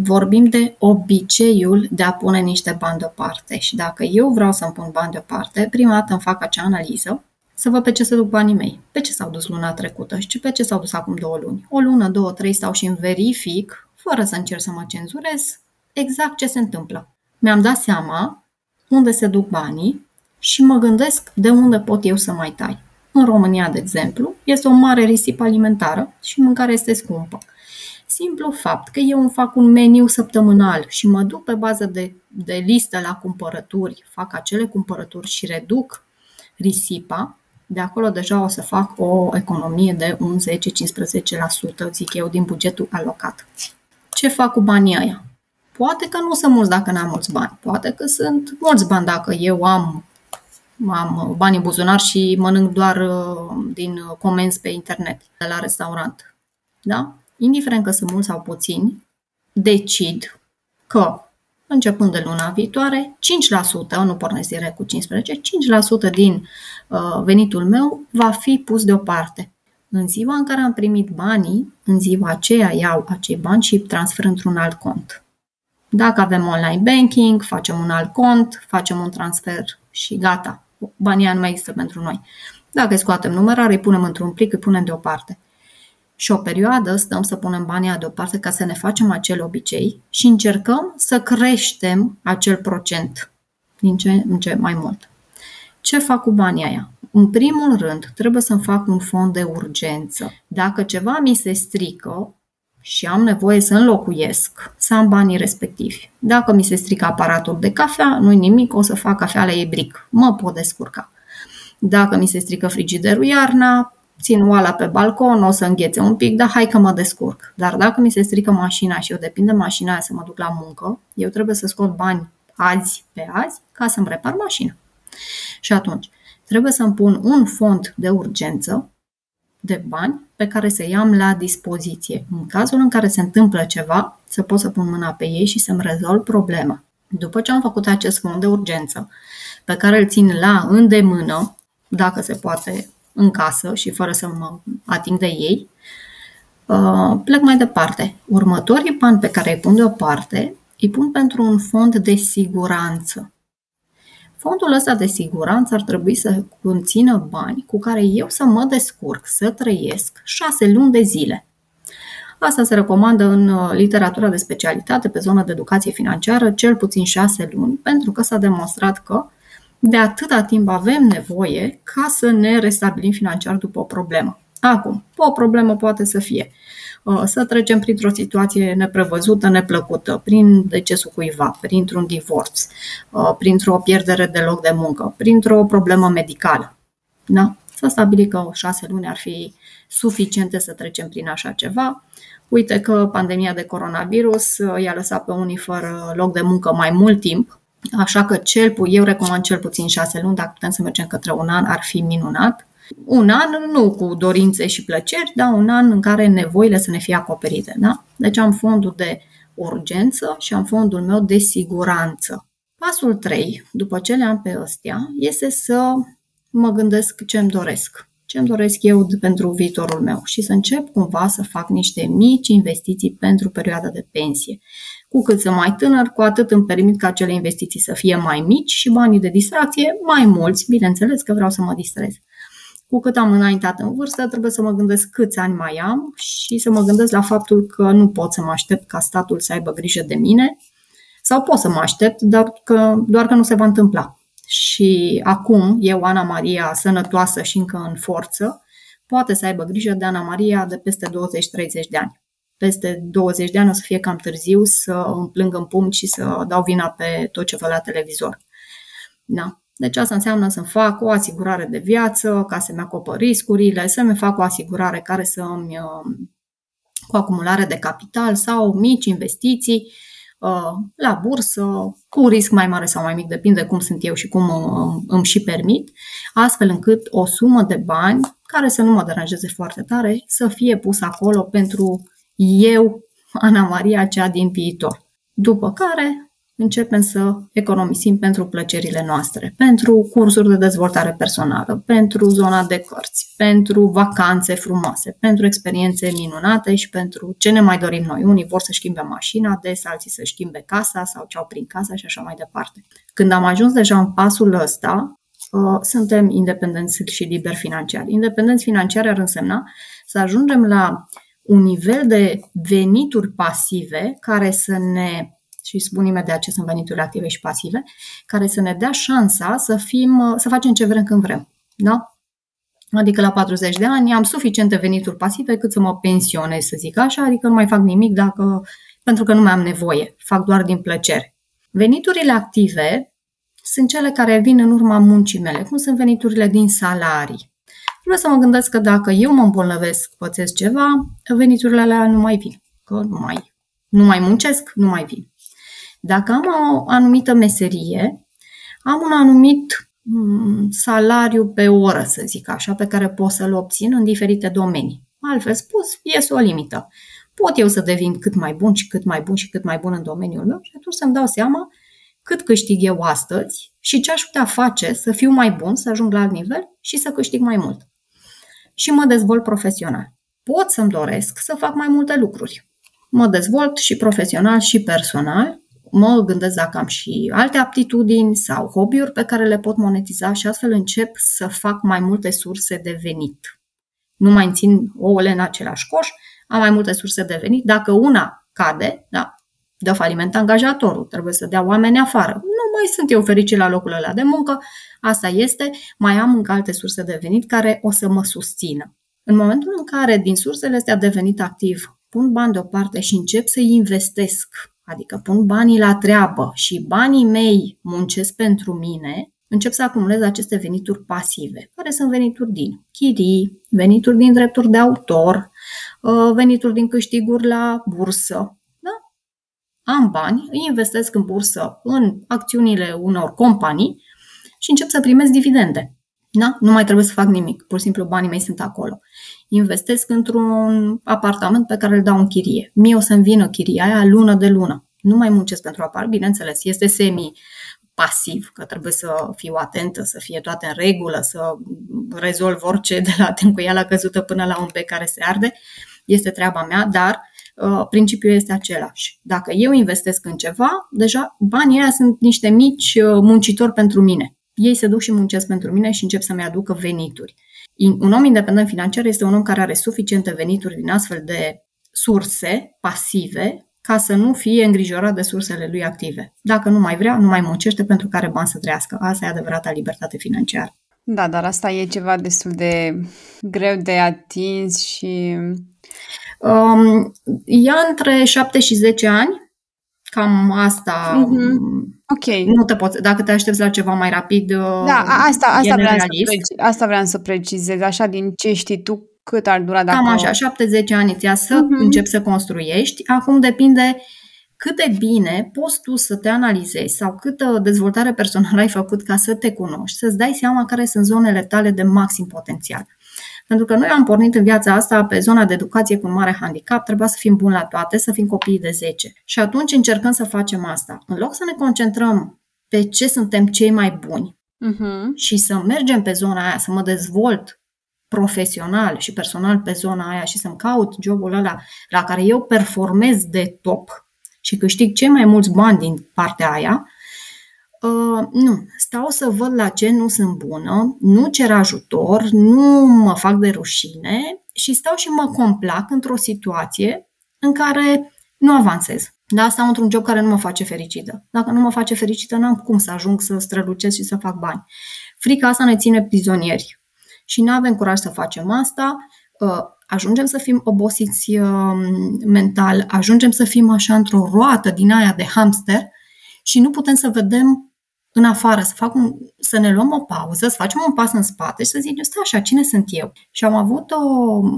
vorbim de obiceiul de a pune niște bani deoparte. Și dacă eu vreau să-mi pun bani deoparte, prima dată îmi fac acea analiză să văd pe ce se duc banii mei, pe ce s-au dus luna trecută și pe ce s-au dus acum două luni. O lună, două, trei stau și îmi verific, fără să încerc să mă cenzurez, exact ce se întâmplă. Mi-am dat seama unde se duc banii, și mă gândesc de unde pot eu să mai tai. În România, de exemplu, este o mare risipă alimentară și mâncarea este scumpă. Simplu fapt că eu îmi fac un meniu săptămânal și mă duc pe bază de, de listă la cumpărături, fac acele cumpărături și reduc risipa, de acolo deja o să fac o economie de un 10-15%, zic eu, din bugetul alocat. Ce fac cu banii aia? Poate că nu sunt mulți dacă n-am mulți bani, poate că sunt mulți bani dacă eu am am bani în buzunar și mănânc doar uh, din comenzi pe internet, de la restaurant. Da? Indiferent că sunt mulți sau puțini, decid că începând de luna viitoare, 5%, nu pornesc direct cu 15, 5% din uh, venitul meu va fi pus deoparte. În ziua în care am primit banii, în ziua aceea iau acei bani și transfer într-un alt cont. Dacă avem online banking, facem un alt cont, facem un transfer și gata banii nu mai există pentru noi. Dacă îi scoatem numerare, îi punem într-un plic, îi punem deoparte. Și o perioadă stăm să punem banii deoparte ca să ne facem acel obicei și încercăm să creștem acel procent din ce în ce mai mult. Ce fac cu banii aia? În primul rând, trebuie să-mi fac un fond de urgență. Dacă ceva mi se strică, și am nevoie să înlocuiesc, să am banii respectivi. Dacă mi se strică aparatul de cafea, nu-i nimic, o să fac cafea la ebric. Mă pot descurca. Dacă mi se strică frigiderul iarna, țin oala pe balcon, o să înghețe un pic, dar hai că mă descurc. Dar dacă mi se strică mașina și eu depind de mașina aia să mă duc la muncă, eu trebuie să scot bani azi pe azi ca să-mi repar mașina. Și atunci, trebuie să-mi pun un fond de urgență de bani pe care să-i am la dispoziție. În cazul în care se întâmplă ceva, să pot să pun mâna pe ei și să-mi rezolv problema. După ce am făcut acest fond de urgență, pe care îl țin la îndemână, dacă se poate, în casă și fără să mă ating de ei, uh, plec mai departe. Următorii bani pe care îi pun deoparte, îi pun pentru un fond de siguranță. Fondul ăsta de siguranță ar trebui să conțină bani cu care eu să mă descurc, să trăiesc șase luni de zile. Asta se recomandă în uh, literatura de specialitate pe zona de educație financiară, cel puțin șase luni, pentru că s-a demonstrat că de atâta timp avem nevoie ca să ne restabilim financiar după o problemă. Acum, o problemă poate să fie Uh, să trecem printr-o situație neprevăzută, neplăcută, prin decesul cuiva, printr-un divorț, uh, printr-o pierdere de loc de muncă, printr-o problemă medicală. Da? S-a stabilit că șase luni ar fi suficiente să trecem prin așa ceva. Uite că pandemia de coronavirus uh, i-a lăsat pe unii fără loc de muncă mai mult timp, așa că cel, eu recomand cel puțin șase luni, dacă putem să mergem către un an, ar fi minunat. Un an, nu cu dorințe și plăceri, dar un an în care nevoile să ne fie acoperite. Da? Deci am fondul de urgență și am fondul meu de siguranță. Pasul 3, după ce le am pe ăstea, este să mă gândesc ce îmi doresc. Ce îmi doresc eu pentru viitorul meu și să încep cumva să fac niște mici investiții pentru perioada de pensie. Cu cât sunt mai tânăr, cu atât îmi permit ca acele investiții să fie mai mici și banii de distracție mai mulți, bineînțeles că vreau să mă distrez. Cu cât am înaintat în vârstă, trebuie să mă gândesc câți ani mai am și să mă gândesc la faptul că nu pot să mă aștept ca statul să aibă grijă de mine, sau pot să mă aștept, dar că, doar că nu se va întâmpla. Și acum, eu, Ana Maria, sănătoasă și încă în forță, poate să aibă grijă de Ana Maria de peste 20-30 de ani. Peste 20 de ani o să fie cam târziu să îmi plâng în pumn și să dau vina pe tot ce văd la televizor. Da. Deci asta înseamnă să-mi fac o asigurare de viață ca să-mi acopăr riscurile, să-mi fac o asigurare care să-mi cu acumulare de capital sau mici investiții uh, la bursă, cu risc mai mare sau mai mic, depinde cum sunt eu și cum uh, îmi și permit, astfel încât o sumă de bani, care să nu mă deranjeze foarte tare, să fie pusă acolo pentru eu, Ana Maria, cea din viitor. După care începem să economisim pentru plăcerile noastre, pentru cursuri de dezvoltare personală, pentru zona de cărți, pentru vacanțe frumoase, pentru experiențe minunate și pentru ce ne mai dorim noi. Unii vor să schimbe mașina, des alții să schimbe casa sau ce au prin casa și așa mai departe. Când am ajuns deja în pasul ăsta, uh, suntem independenți și liberi financiari. Independenți financiari ar însemna să ajungem la un nivel de venituri pasive care să ne și spun imediat ce sunt veniturile active și pasive, care să ne dea șansa să, fim, să facem ce vrem când vrem. Da? Adică la 40 de ani am suficiente venituri pasive cât să mă pensionez, să zic așa, adică nu mai fac nimic dacă, pentru că nu mai am nevoie, fac doar din plăcere. Veniturile active sunt cele care vin în urma muncii mele, cum sunt veniturile din salarii. Trebuie să mă gândesc că dacă eu mă îmbolnăvesc, pățesc ceva, veniturile alea nu mai vin, că nu mai, nu mai muncesc, nu mai vin. Dacă am o anumită meserie, am un anumit mm, salariu pe oră, să zic așa, pe care pot să-l obțin în diferite domenii. Altfel spus, este o limită. Pot eu să devin cât mai bun și cât mai bun și cât mai bun în domeniul meu și atunci să-mi dau seama cât câștig eu astăzi și ce aș putea face să fiu mai bun, să ajung la alt nivel și să câștig mai mult. Și mă dezvolt profesional. Pot să-mi doresc să fac mai multe lucruri. Mă dezvolt și profesional și personal mă gândesc dacă am și alte aptitudini sau hobby-uri pe care le pot monetiza și astfel încep să fac mai multe surse de venit. Nu mai țin ouăle în același coș, am mai multe surse de venit. Dacă una cade, da, dă faliment angajatorul, trebuie să dea oameni afară. Nu mai sunt eu fericit la locul ăla de muncă, asta este, mai am încă alte surse de venit care o să mă susțină. În momentul în care din sursele astea de venit activ pun bani deoparte și încep să investesc adică pun banii la treabă și banii mei muncesc pentru mine, încep să acumulez aceste venituri pasive, care sunt venituri din chirii, venituri din drepturi de autor, uh, venituri din câștiguri la bursă. Da? Am bani, îi investesc în bursă, în acțiunile unor companii și încep să primesc dividende. Da? Nu mai trebuie să fac nimic, pur și simplu banii mei sunt acolo. Investesc într-un apartament pe care îl dau în chirie. Mie o să-mi vină chiria aia lună de lună. Nu mai muncesc pentru apar, bineînțeles, este semi pasiv, că trebuie să fiu atentă, să fie toate în regulă, să rezolv orice de la tencuiala căzută până la un pe care se arde. Este treaba mea, dar uh, principiul este același. Dacă eu investesc în ceva, deja banii ăia sunt niște mici uh, muncitori pentru mine ei se duc și muncesc pentru mine și încep să-mi aducă venituri. Un om independent financiar este un om care are suficiente venituri din astfel de surse pasive ca să nu fie îngrijorat de sursele lui active. Dacă nu mai vrea, nu mai muncește pentru care bani să trăiască. Asta e adevărata libertate financiară.
Da, dar asta e ceva destul de greu de atins și...
Um, ea între 7 și 10 ani Cam asta. Mm-hmm.
Ok.
Nu te poți, dacă te aștepți la ceva mai rapid,
da, asta, asta, vreau să preci, asta vreau să precizez, așa din ce știi tu, cât ar dura dacă...
Cam așa, 7-10 ani îți ia să mm-hmm. începi să construiești. Acum depinde cât de bine poți tu să te analizezi sau câtă dezvoltare personală ai făcut ca să te cunoști, să-ți dai seama care sunt zonele tale de maxim potențial. Pentru că noi am pornit în viața asta pe zona de educație cu un mare handicap, trebuia să fim buni la toate, să fim copiii de 10. Și atunci încercăm să facem asta. În loc să ne concentrăm pe ce suntem cei mai buni, uh-huh. și să mergem pe zona aia, să mă dezvolt profesional și personal pe zona aia și să-mi caut jobul ăla la care eu performez de top și câștig cei mai mulți bani din partea aia, Uh, nu, stau să văd la ce nu sunt bună, nu cer ajutor, nu mă fac de rușine și stau și mă complac într-o situație în care nu avansez. Da, stau într-un job care nu mă face fericită. Dacă nu mă face fericită, n-am cum să ajung să strălucesc și să fac bani. Frica asta ne ține prizonieri și nu avem curaj să facem asta. Uh, ajungem să fim obosiți uh, mental, ajungem să fim așa într-o roată din aia de hamster și nu putem să vedem în afară, să, fac un, să ne luăm o pauză, să facem un pas în spate și să zicem, stai așa, cine sunt eu? Și am avut o,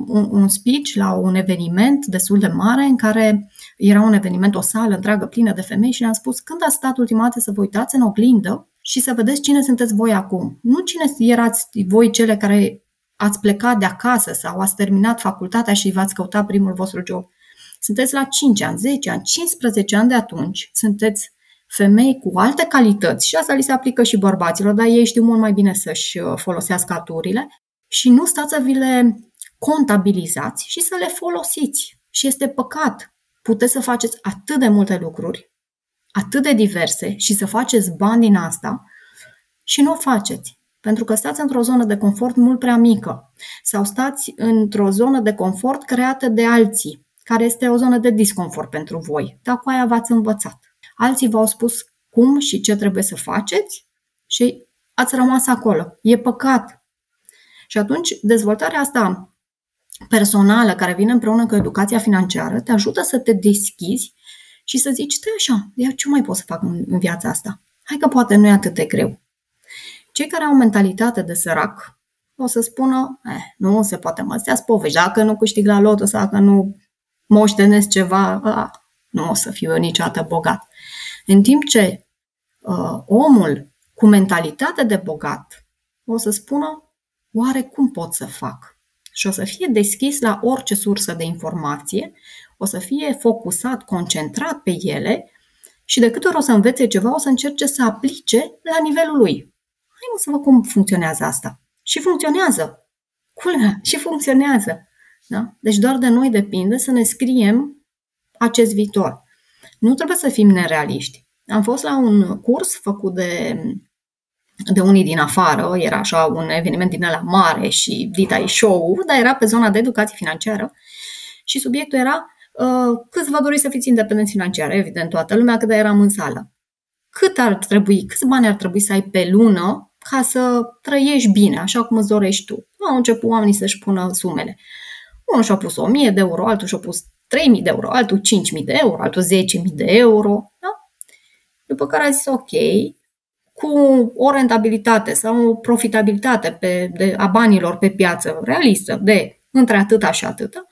un, un speech la un eveniment destul de mare în care era un eveniment, o sală întreagă plină de femei și le-am spus, când ați stat ultima dată să vă uitați în oglindă și să vedeți cine sunteți voi acum. Nu cine erați voi cele care ați plecat de acasă sau ați terminat facultatea și v-ați căutat primul vostru job. Sunteți la 5 ani, 10 ani, 15 ani de atunci, sunteți femei cu alte calități și asta li se aplică și bărbaților, dar ei știu mult mai bine să-și uh, folosească aturile și nu stați să vi le contabilizați și să le folosiți. Și este păcat. Puteți să faceți atât de multe lucruri, atât de diverse și să faceți bani din asta și nu o faceți. Pentru că stați într-o zonă de confort mult prea mică sau stați într-o zonă de confort creată de alții, care este o zonă de disconfort pentru voi, dar cu aia v-ați învățat alții v-au spus cum și ce trebuie să faceți și ați rămas acolo. E păcat. Și atunci, dezvoltarea asta personală care vine împreună cu educația financiară te ajută să te deschizi și să zici, stai așa, eu ce mai pot să fac în, în viața asta? Hai că poate nu e atât de greu. Cei care au mentalitate de sărac o să spună, eh, nu se poate mă, stea povești, dacă nu câștig la lotă sau dacă nu moștenesc ceva, a, nu o să fiu eu niciodată bogat. În timp ce uh, omul cu mentalitate de bogat o să spună, oare cum pot să fac? Și o să fie deschis la orice sursă de informație, o să fie focusat, concentrat pe ele și de câte ori o să învețe ceva, o să încerce să aplice la nivelul lui. Hai să văd cum funcționează asta. Și funcționează. Culmea, și funcționează. Da? Deci doar de noi depinde să ne scriem acest viitor. Nu trebuie să fim nerealiști. Am fost la un curs făcut de, de unii din afară, era așa un eveniment din ăla mare și dita e show dar era pe zona de educație financiară și subiectul era uh, câți vă doriți să fiți independenți financiar, evident toată lumea, cât eram în sală. Cât ar trebui, câți bani ar trebui să ai pe lună ca să trăiești bine, așa cum îți dorești tu. Au început oamenii să-și pună sumele. Unul și-a pus 1000 de euro, altul și-a pus 3.000 de euro, altul 5.000 de euro, altul 10.000 de euro. Da? După care a zis, ok, cu o rentabilitate sau o profitabilitate pe, de, a banilor pe piață realistă de între atâta și atâta,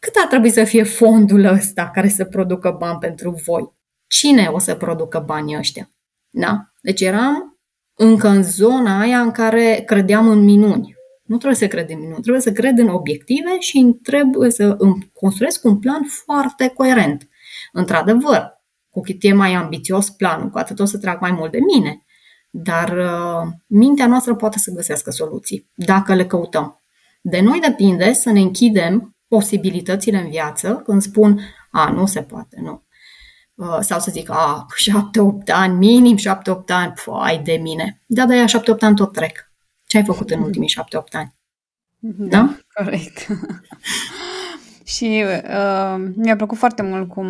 cât ar trebui să fie fondul ăsta care să producă bani pentru voi? Cine o să producă banii ăștia? Da? Deci eram încă în zona aia în care credeam în minuni. Nu trebuie să cred în minuni, trebuie să cred în obiective și trebuie să îmi construiesc un plan foarte coerent. Într-adevăr, cu cât e mai ambițios planul, cu atât o să trag mai mult de mine. Dar uh, mintea noastră poate să găsească soluții, dacă le căutăm. De noi depinde să ne închidem posibilitățile în viață când spun, a, nu se poate, nu. Uh, sau să zic, a, 7-8 ani, minim 7-8 ani, ai de mine. Da, dar 7-8 ani tot trec. Ce ai făcut în ultimii șapte-opt ani?
Da? da? Corect. *laughs* și uh, mi-a plăcut foarte mult cum,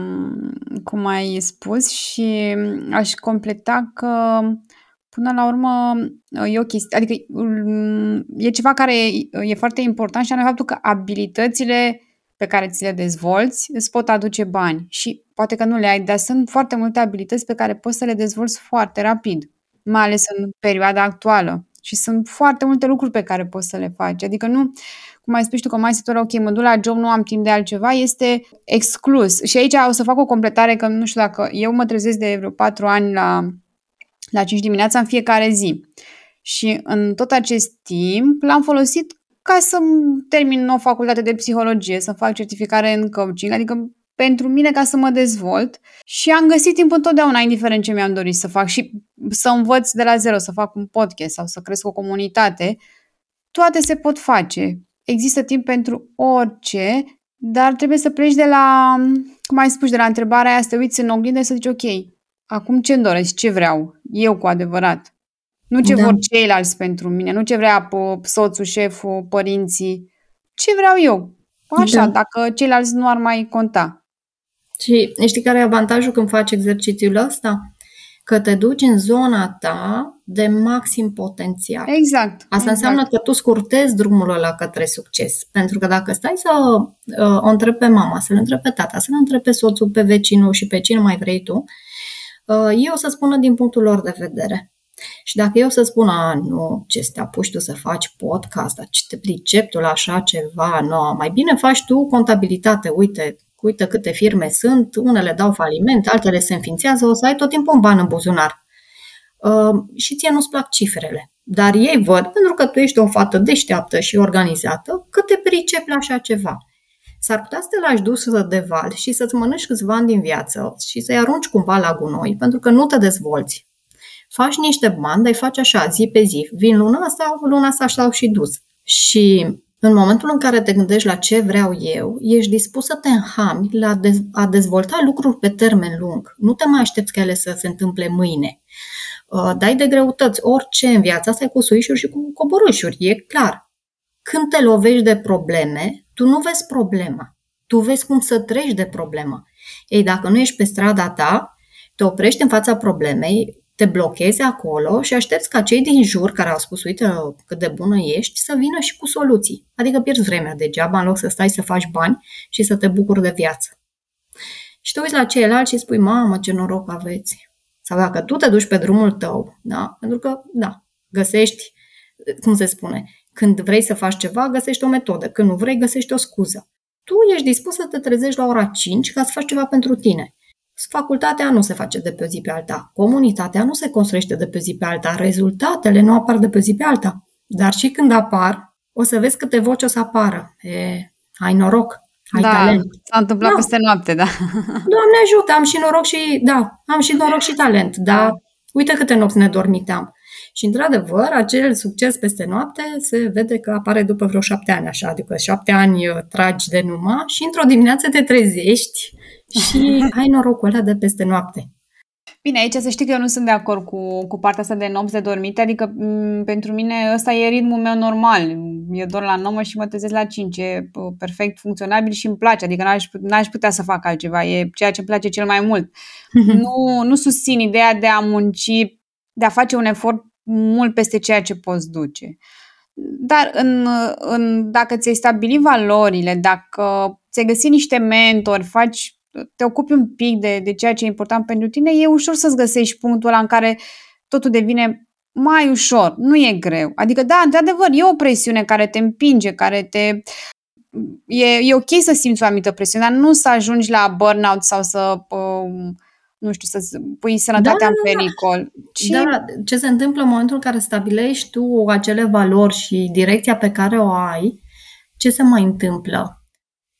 cum ai spus și aș completa că până la urmă e o chestie, adică um, e ceva care e foarte important și anume faptul că abilitățile pe care ți le dezvolți îți pot aduce bani și poate că nu le ai, dar sunt foarte multe abilități pe care poți să le dezvolți foarte rapid, mai ales în perioada actuală. Și sunt foarte multe lucruri pe care poți să le faci. Adică nu, cum ai spus tu că mai este ok, mă duc la job, nu am timp de altceva, este exclus. Și aici o să fac o completare că nu știu dacă eu mă trezesc de vreo 4 ani la, la 5 dimineața în fiecare zi. Și în tot acest timp l-am folosit ca să termin o facultate de psihologie, să fac certificare în coaching, adică pentru mine ca să mă dezvolt și am găsit timp întotdeauna, indiferent ce mi-am dorit să fac și să învăț de la zero, să fac un podcast sau să cresc o comunitate, toate se pot face. Există timp pentru orice, dar trebuie să pleci de la, cum ai spus, de la întrebarea aia, să te uiți în oglindă și să zici, ok, acum ce-mi doresc, ce vreau, eu cu adevărat. Nu ce da. vor ceilalți pentru mine, nu ce vrea soțul, șeful, părinții, ce vreau eu. Așa, da. dacă ceilalți nu ar mai conta.
Și știi care e avantajul când faci exercițiul ăsta? Că te duci în zona ta de maxim potențial.
Exact.
Asta exact. înseamnă că tu scurtezi drumul ăla către succes. Pentru că dacă stai să uh, o întrebi pe mama, să-l întrebi pe tata, să-l întrebi pe soțul, pe vecinul și pe cine mai vrei tu, uh, ei o să spună din punctul lor de vedere. Și dacă eu să spun, a, nu, ce te apuci tu să faci podcast, ce te pricep tu la așa ceva, nu, mai bine faci tu contabilitate, uite, uite câte firme sunt, unele dau faliment, altele se înființează, o să ai tot timpul un ban în buzunar. Uh, și ție nu-ți plac cifrele. Dar ei văd, pentru că tu ești o fată deșteaptă și organizată, că te pricepi la așa ceva. S-ar putea să te lași dus de val și să-ți mănânci câțiva ani din viață și să-i arunci cumva la gunoi, pentru că nu te dezvolți. Faci niște bani, dar îi faci așa, zi pe zi. Vin luna asta, luna asta și și dus. Și în momentul în care te gândești la ce vreau eu, ești dispus să te înhami la dez- a dezvolta lucruri pe termen lung. Nu te mai aștepți ca ele să se întâmple mâine. Uh, dai de greutăți orice în viața asta e cu suișuri și cu coborâșuri, e clar. Când te lovești de probleme, tu nu vezi problema. Tu vezi cum să treci de problemă. Ei, dacă nu ești pe strada ta, te oprești în fața problemei, te blochezi acolo și aștepți ca cei din jur care au spus, uite cât de bună ești, să vină și cu soluții. Adică pierzi vremea degeaba în loc să stai să faci bani și să te bucuri de viață. Și te uiți la ceilalți și spui, mamă, ce noroc aveți. Sau dacă tu te duci pe drumul tău, da, pentru că, da, găsești, cum se spune, când vrei să faci ceva, găsești o metodă. Când nu vrei, găsești o scuză. Tu ești dispus să te trezești la ora 5 ca să faci ceva pentru tine. Facultatea nu se face de pe o zi pe alta. Comunitatea nu se construiește de pe zi pe alta. Rezultatele nu apar de pe zi pe alta. Dar și când apar, o să vezi câte voci o să apară. E, ai noroc, ai
da,
talent.
s-a întâmplat da. peste noapte, da. *laughs*
Doamne ajută, am și noroc și, da, am și noroc și talent, dar uite câte nopți nedormiteam. Și, într-adevăr, acel succes peste noapte se vede că apare după vreo șapte ani, așa, adică șapte ani uh, tragi de numă și într-o dimineață te trezești și *laughs* ai norocul ăla de peste noapte.
Bine, aici să știi că eu nu sunt de acord cu, cu partea asta de nopți de dormite, adică m- mm, pentru mine ăsta e ritmul meu normal. Eu dorm la 9 și mă trezesc la 5, e perfect funcționabil și îmi place, adică n-aș, n-aș putea să fac altceva, e ceea ce îmi place cel mai mult. *laughs* nu, nu susțin ideea de a munci, de a face un efort mult peste ceea ce poți duce. Dar în, în, dacă ți-ai stabilit valorile, dacă ți-ai găsit niște mentori, faci te ocupi un pic de, de ceea ce e important pentru tine, e ușor să-ți găsești punctul ăla în care totul devine mai ușor, nu e greu. Adică, da, într-adevăr, e o presiune care te împinge, care te... E, e ok să simți o anumită presiune, dar nu să ajungi la burnout sau să, uh, nu știu, să pui sănătatea da, în da, da. pericol.
Ci... Da, ce se întâmplă în momentul în care stabilești tu acele valori și direcția pe care o ai, ce se mai întâmplă?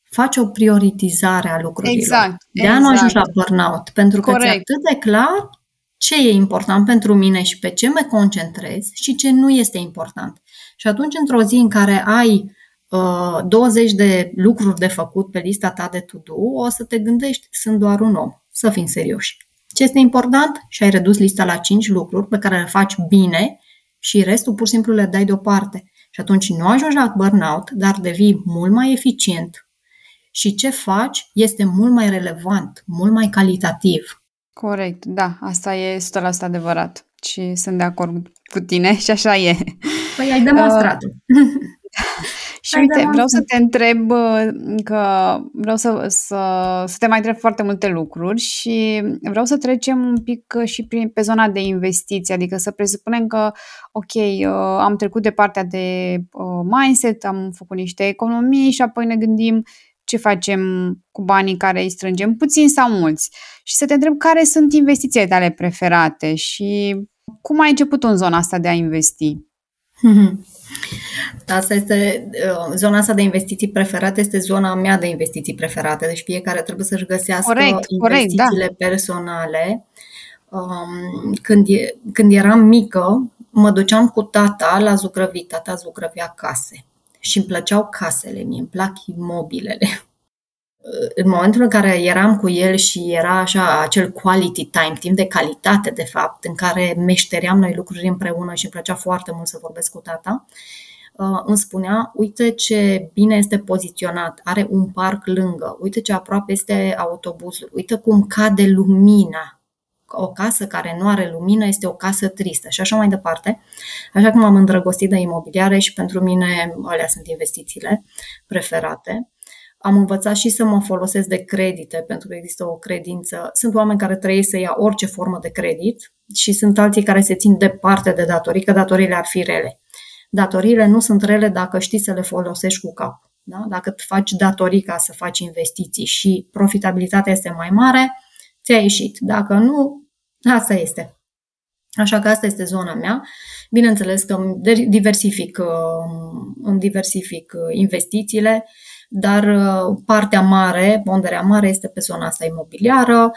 Faci o prioritizare a lucrurilor.
Exact.
De a
exact.
nu ajungi la burnout. Pentru că
Corect.
ți atât de clar ce e important pentru mine și pe ce mă concentrez și ce nu este important. Și atunci, într-o zi în care ai uh, 20 de lucruri de făcut pe lista ta de to-do, o să te gândești, sunt doar un om, să fim serioși. Ce este important? Și ai redus lista la 5 lucruri pe care le faci bine și restul pur și simplu le dai deoparte. Și atunci nu ajungi la burnout, dar devii mult mai eficient, și ce faci este mult mai relevant, mult mai calitativ.
Corect, da, asta e 100% adevărat și sunt de acord cu tine *laughs* și așa e.
Păi ai demonstrat uh, *laughs*
Și ai uite, demonstrat. vreau să te întreb uh, că vreau să, să, să te mai întreb foarte multe lucruri și vreau să trecem un pic și prin, pe zona de investiții, adică să presupunem că, ok, uh, am trecut de partea de uh, mindset, am făcut niște economii și apoi ne gândim ce facem cu banii care îi strângem, puțin sau mulți. Și să te întreb care sunt investițiile tale preferate și cum ai început în zona asta de a investi? *laughs*
Asta este uh, zona asta de investiții preferate, este zona mea de investiții preferate. Deci fiecare trebuie să-și găsească
corect,
investițiile
corect,
da. personale. Um, când, e, când eram mică, mă duceam cu tata la zugrăvit. Tata zugrăvea case și îmi plăceau casele, mie îmi plac imobilele. În momentul în care eram cu el și era așa acel quality time, timp de calitate, de fapt, în care meșteream noi lucruri împreună și îmi plăcea foarte mult să vorbesc cu tata, uh, îmi spunea, uite ce bine este poziționat, are un parc lângă, uite ce aproape este autobuzul, uite cum cade lumina o casă care nu are lumină este o casă tristă și așa mai departe. Așa cum am îndrăgostit de imobiliare și pentru mine alea sunt investițiile preferate. Am învățat și să mă folosesc de credite, pentru că există o credință. Sunt oameni care trăiesc să ia orice formă de credit și sunt alții care se țin departe de datorii, că datoriile ar fi rele. Datoriile nu sunt rele dacă știi să le folosești cu cap. Da? Dacă faci datorii ca să faci investiții și profitabilitatea este mai mare, ți-a ieșit. Dacă nu, asta este. Așa că asta este zona mea. Bineînțeles că îmi diversific, uh, îmi diversific uh, investițiile, dar uh, partea mare, ponderea mare este pe zona asta imobiliară.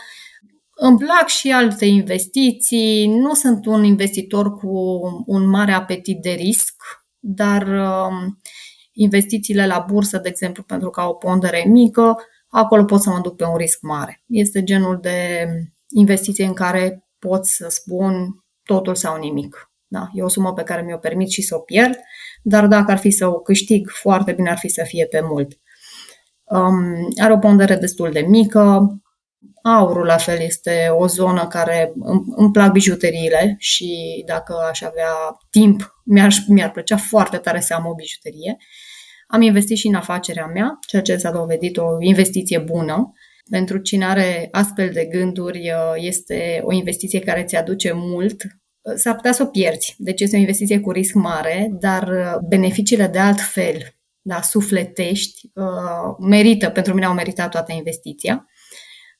Îmi plac și alte investiții. Nu sunt un investitor cu un mare apetit de risc, dar investițiile la bursă, de exemplu, pentru că au o pondere mică, acolo pot să mă duc pe un risc mare. Este genul de investiție în care pot să spun totul sau nimic. Da, e o sumă pe care mi-o permit și să o pierd, dar dacă ar fi să o câștig, foarte bine ar fi să fie pe mult. Um, are o pondere destul de mică, aurul la fel este o zonă care îmi, îmi plac bijuteriile și dacă aș avea timp, mi-ar, mi-ar plăcea foarte tare să am o bijuterie. Am investit și în afacerea mea, ceea ce s-a dovedit o investiție bună. Pentru cine are astfel de gânduri, uh, este o investiție care ți aduce mult. Uh, s-ar putea să o pierzi, deci este o investiție cu risc mare, dar uh, beneficiile de alt fel, da, sufletești, merită, pentru mine au meritat toată investiția.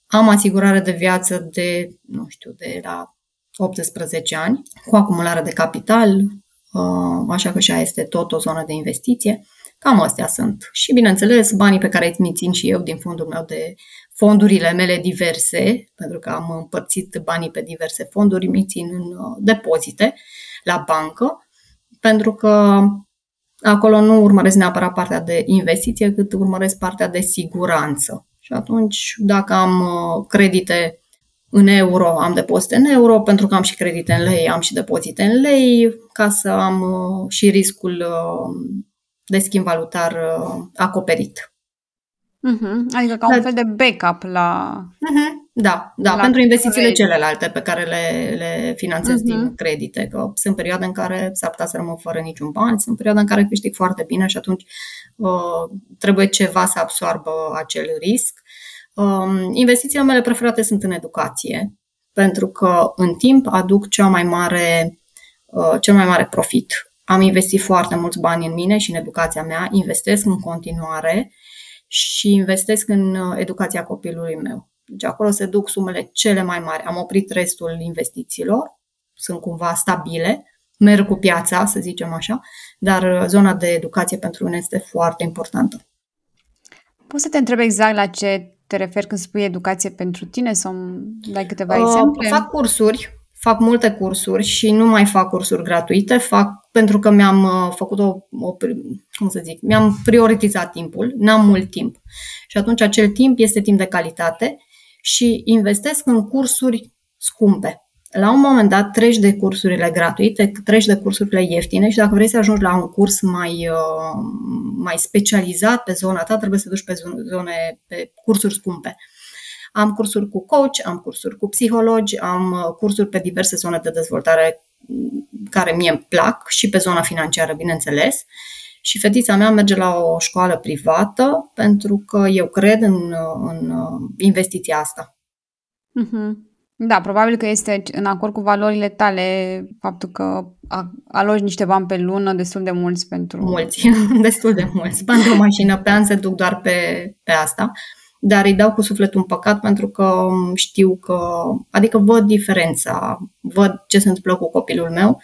Am asigurare de viață de, nu știu, de la 18 ani, cu acumulare de capital, așa că și este tot o zonă de investiție. Cam astea sunt. Și, bineînțeles, banii pe care îi țin și eu din fondul meu de fondurile mele diverse, pentru că am împărțit banii pe diverse fonduri, mi țin în uh, depozite la bancă, pentru că acolo nu urmăresc neapărat partea de investiție, cât urmăresc partea de siguranță. Și atunci, dacă am uh, credite în euro, am depozite în euro, pentru că am și credite în lei, am și depozite în lei, ca să am uh, și riscul de schimb valutar uh, acoperit.
Uh-huh. Adică ca un da. fel de backup la...
Uh-huh. Da, da, la pentru investițiile credit. celelalte pe care le, le finanțez uh-huh. din credite. Că sunt perioade în care s-ar putea să rămân fără niciun bani, sunt perioade în care câștig foarte bine și atunci uh, trebuie ceva să absorbă acel risc. Uh, investițiile mele preferate sunt în educație, pentru că în timp aduc cea mai mare, uh, cel mai mare profit am investit foarte mulți bani în mine și în educația mea, investesc în continuare și investesc în uh, educația copilului meu. Deci acolo se duc sumele cele mai mari. Am oprit restul investițiilor, sunt cumva stabile, merg cu piața, să zicem așa, dar uh, zona de educație pentru mine este foarte importantă.
Poți să te întreb exact la ce te referi când spui educație pentru tine sau dai câteva uh, exemple?
Fac cursuri fac multe cursuri și nu mai fac cursuri gratuite, fac pentru că mi-am uh, făcut o, o cum să zic, mi-am prioritizat timpul, n-am mult timp. Și atunci acel timp este timp de calitate și investesc în cursuri scumpe. La un moment dat treci de cursurile gratuite, treci de cursurile ieftine și dacă vrei să ajungi la un curs mai, uh, mai specializat pe zona ta, trebuie să duci pe zone, pe cursuri scumpe. Am cursuri cu coach, am cursuri cu psihologi, am uh, cursuri pe diverse zone de dezvoltare mm, care mie îmi plac și pe zona financiară, bineînțeles. Și fetița mea merge la o școală privată pentru că eu cred în, uh, în uh, investiția asta.
Mm-hmm. Da, probabil că este în acord cu valorile tale faptul că alogi niște bani pe lună, destul de mulți pentru...
Mulți, *laughs* destul de mulți. Bani de o mașină pe an se duc doar pe, pe asta dar îi dau cu sufletul în păcat pentru că știu că, adică văd diferența, văd ce se întâmplă cu copilul meu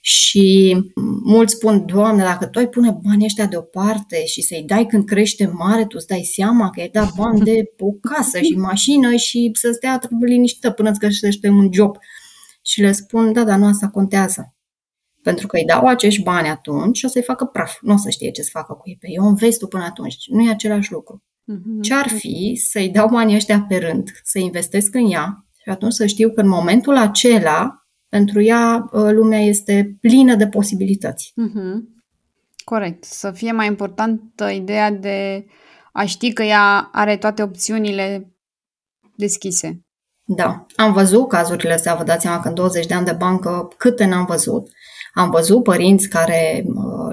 Și mulți spun, Doamne, dacă tu ai pune banii ăștia deoparte și să-i dai când crește mare, tu îți dai seama că ai dat bani de o casă și mașină și să stea liniștită până îți găsește un job. Și le spun, da, dar nu asta contează. Pentru că îi dau acești bani atunci și o să-i facă praf. Nu o să știe ce să facă cu ei. Pe eu înveți tu până atunci. Nu e același lucru. Mm-hmm. Ce ar fi să-i dau banii ăștia pe rând, să investesc în ea și atunci să știu că în momentul acela, pentru ea, ă, lumea este plină de posibilități.
Mm-hmm. Corect. Să fie mai importantă ideea de a ști că ea are toate opțiunile deschise.
Da, am văzut cazurile astea, vă dați seama că în 20 de ani de bancă câte n-am văzut. Am văzut părinți care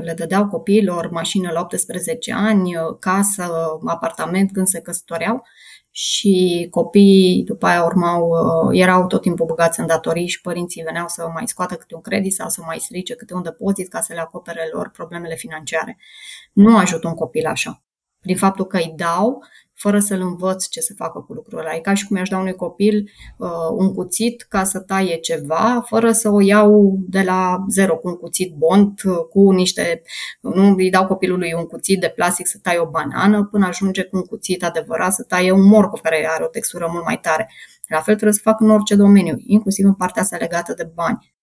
le dădeau copiilor mașină la 18 ani, casă, apartament când se căsătoreau și copiii după aia urmau, erau tot timpul băgați în datorii și părinții veneau să mai scoată câte un credit sau să mai strice câte un depozit ca să le acopere lor problemele financiare. Nu ajută un copil așa. Prin faptul că îi dau, fără să-l învăț ce să facă cu lucrul ăla. E ca și cum i-aș da unui copil uh, un cuțit ca să taie ceva, fără să o iau de la zero cu un cuțit bond, uh, cu niște... Nu îi dau copilului un cuțit de plastic să taie o banană, până ajunge cu un cuțit adevărat să taie un morcov care are o textură mult mai tare. La fel trebuie să fac în orice domeniu, inclusiv în partea asta legată de bani.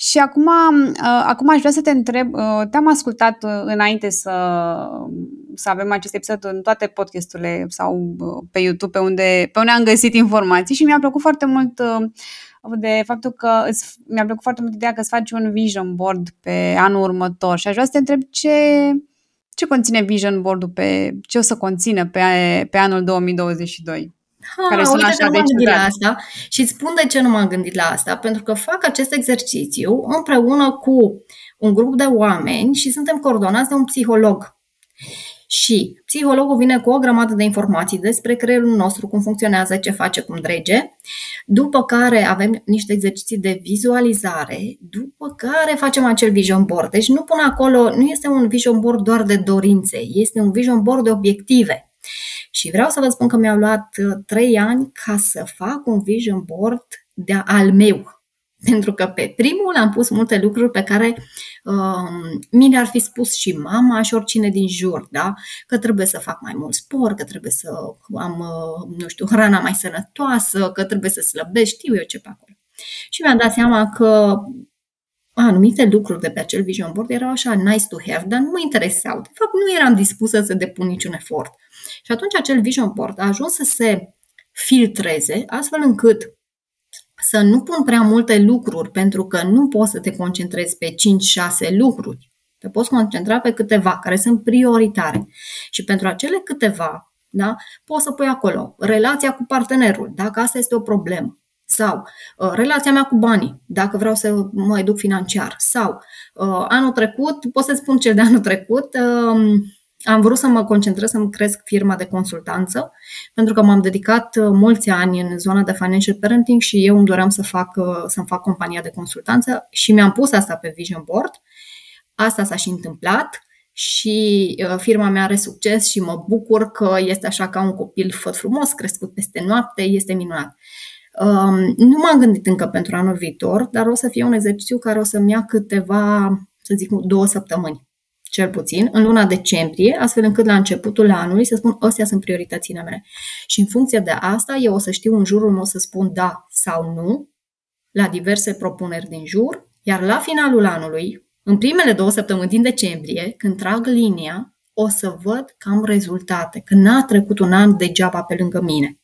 Și acum, uh, acum aș vrea să te întreb, uh, te-am ascultat uh, înainte să, să avem acest episod în toate podcasturile sau pe YouTube, pe unde, pe unde am găsit informații și mi-a plăcut foarte mult de faptul că îți, mi-a plăcut foarte mult ideea că îți faci un vision board pe anul următor și aș vrea să te întreb ce, ce conține vision board-ul pe, ce o să conțină pe, pe anul 2022?
Ha, care sunt așa de ciudate. La asta și îți spun de ce nu m-am gândit la asta. Pentru că fac acest exercițiu împreună cu un grup de oameni și suntem coordonați de un psiholog. Și psihologul vine cu o grămadă de informații despre creierul nostru, cum funcționează, ce face, cum drege, după care avem niște exerciții de vizualizare, după care facem acel vision board. Deci nu pun acolo, nu este un vision board doar de dorințe, este un vision board de obiective. Și vreau să vă spun că mi-au luat uh, trei ani ca să fac un vision board de al meu. *laughs* Pentru că pe primul am pus multe lucruri pe care uh, mine ar fi spus și mama și oricine din jur, da? Că trebuie să fac mai mult sport, că trebuie să am, uh, nu știu, hrana mai sănătoasă, că trebuie să slăbesc, știu eu ce pe acolo. Și mi-am dat seama că anumite lucruri de pe acel vision board erau așa nice to have, dar nu mă interesau. De fapt, nu eram dispusă să depun niciun efort. Și atunci acel vision board a ajuns să se filtreze astfel încât să nu pun prea multe lucruri pentru că nu poți să te concentrezi pe 5-6 lucruri. Te poți concentra pe câteva care sunt prioritare. Și pentru acele câteva, da, poți să pui acolo relația cu partenerul, dacă asta este o problemă. Sau uh, relația mea cu banii, dacă vreau să mă educ financiar. Sau uh, anul trecut, pot să spun cel de anul trecut, uh, am vrut să mă concentrez să-mi cresc firma de consultanță, pentru că m-am dedicat uh, mulți ani în zona de financial parenting și eu îmi doream să fac, uh, să-mi fac compania de consultanță și mi-am pus asta pe vision board. Asta s-a și întâmplat și uh, firma mea are succes și mă bucur că este așa ca un copil făt frumos, crescut peste noapte, este minunat. Um, nu m-am gândit încă pentru anul viitor, dar o să fie un exercițiu care o să-mi ia câteva, să zic, două săptămâni cel puțin, în luna decembrie, astfel încât la începutul anului să spun, astea sunt prioritățile mele. Și în funcție de asta, eu o să știu în jurul meu să spun da sau nu la diverse propuneri din jur, iar la finalul anului, în primele două săptămâni din decembrie, când trag linia, o să văd că am rezultate, că n-a trecut un an degeaba pe lângă mine.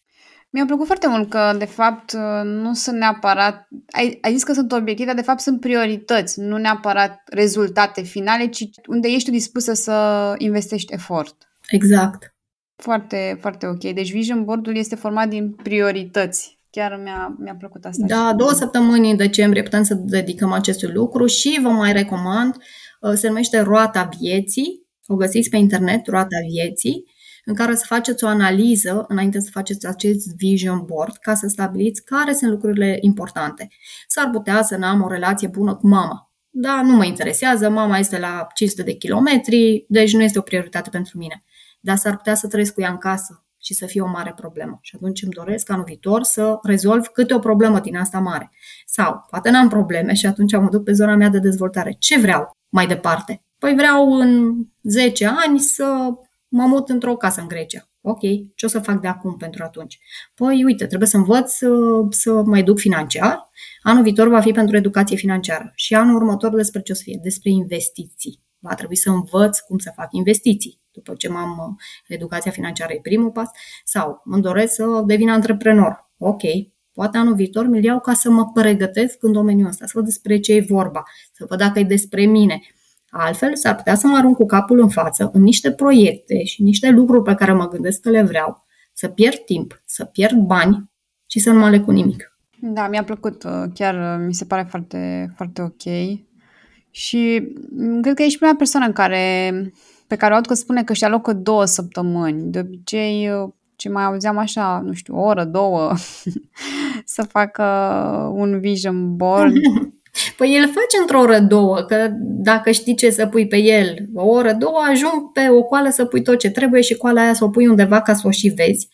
Mi-a plăcut foarte mult că, de fapt, nu sunt neapărat... Ai, ai zis că sunt obiective, dar, de fapt, sunt priorități, nu neapărat rezultate finale, ci unde ești dispusă să investești efort.
Exact.
Foarte, foarte ok. Deci Vision Board-ul este format din priorități. Chiar mi-a, mi-a plăcut asta.
Da, două săptămâni în decembrie putem să dedicăm acestui lucru și vă mai recomand, uh, se numește Roata Vieții, o găsiți pe internet, Roata Vieții, în care să faceți o analiză înainte să faceți acest vision board ca să stabiliți care sunt lucrurile importante. S-ar putea să n-am o relație bună cu mama. Da, nu mă interesează, mama este la 500 de kilometri, deci nu este o prioritate pentru mine. Dar s-ar putea să trăiesc cu ea în casă și să fie o mare problemă. Și atunci îmi doresc anul viitor să rezolv câte o problemă din asta mare. Sau poate n-am probleme și atunci mă duc pe zona mea de dezvoltare. Ce vreau mai departe? Păi vreau în 10 ani să mă mut într-o casă în Grecia. Ok, ce o să fac de acum pentru atunci? Păi, uite, trebuie să învăț să, să mă educ financiar. Anul viitor va fi pentru educație financiară și anul următor despre ce o să fie? Despre investiții. Va trebui să învăț cum să fac investiții. După ce m-am uh, educația financiară e primul pas. Sau îmi doresc să devin antreprenor. Ok, poate anul viitor mi-l iau ca să mă pregătesc în domeniul ăsta, să văd despre ce e vorba, să văd dacă e despre mine, Altfel, s-ar putea să mă arunc cu capul în față în niște proiecte și niște lucruri pe care mă gândesc că le vreau, să pierd timp, să pierd bani și să nu mă aleg cu nimic.
Da, mi-a plăcut, uh, chiar uh, mi se pare foarte, foarte ok. Și mm, cred că ești prima persoană în care, pe care o aud că spune că și alocă două săptămâni. De obicei, uh, ce mai auzeam așa, nu știu, o oră, două, *laughs* să facă un vision board *laughs*
Păi el face într-o oră, două, că dacă știi ce să pui pe el, o oră, două, ajung pe o coală să pui tot ce trebuie și coala aia să o pui undeva ca să o și vezi.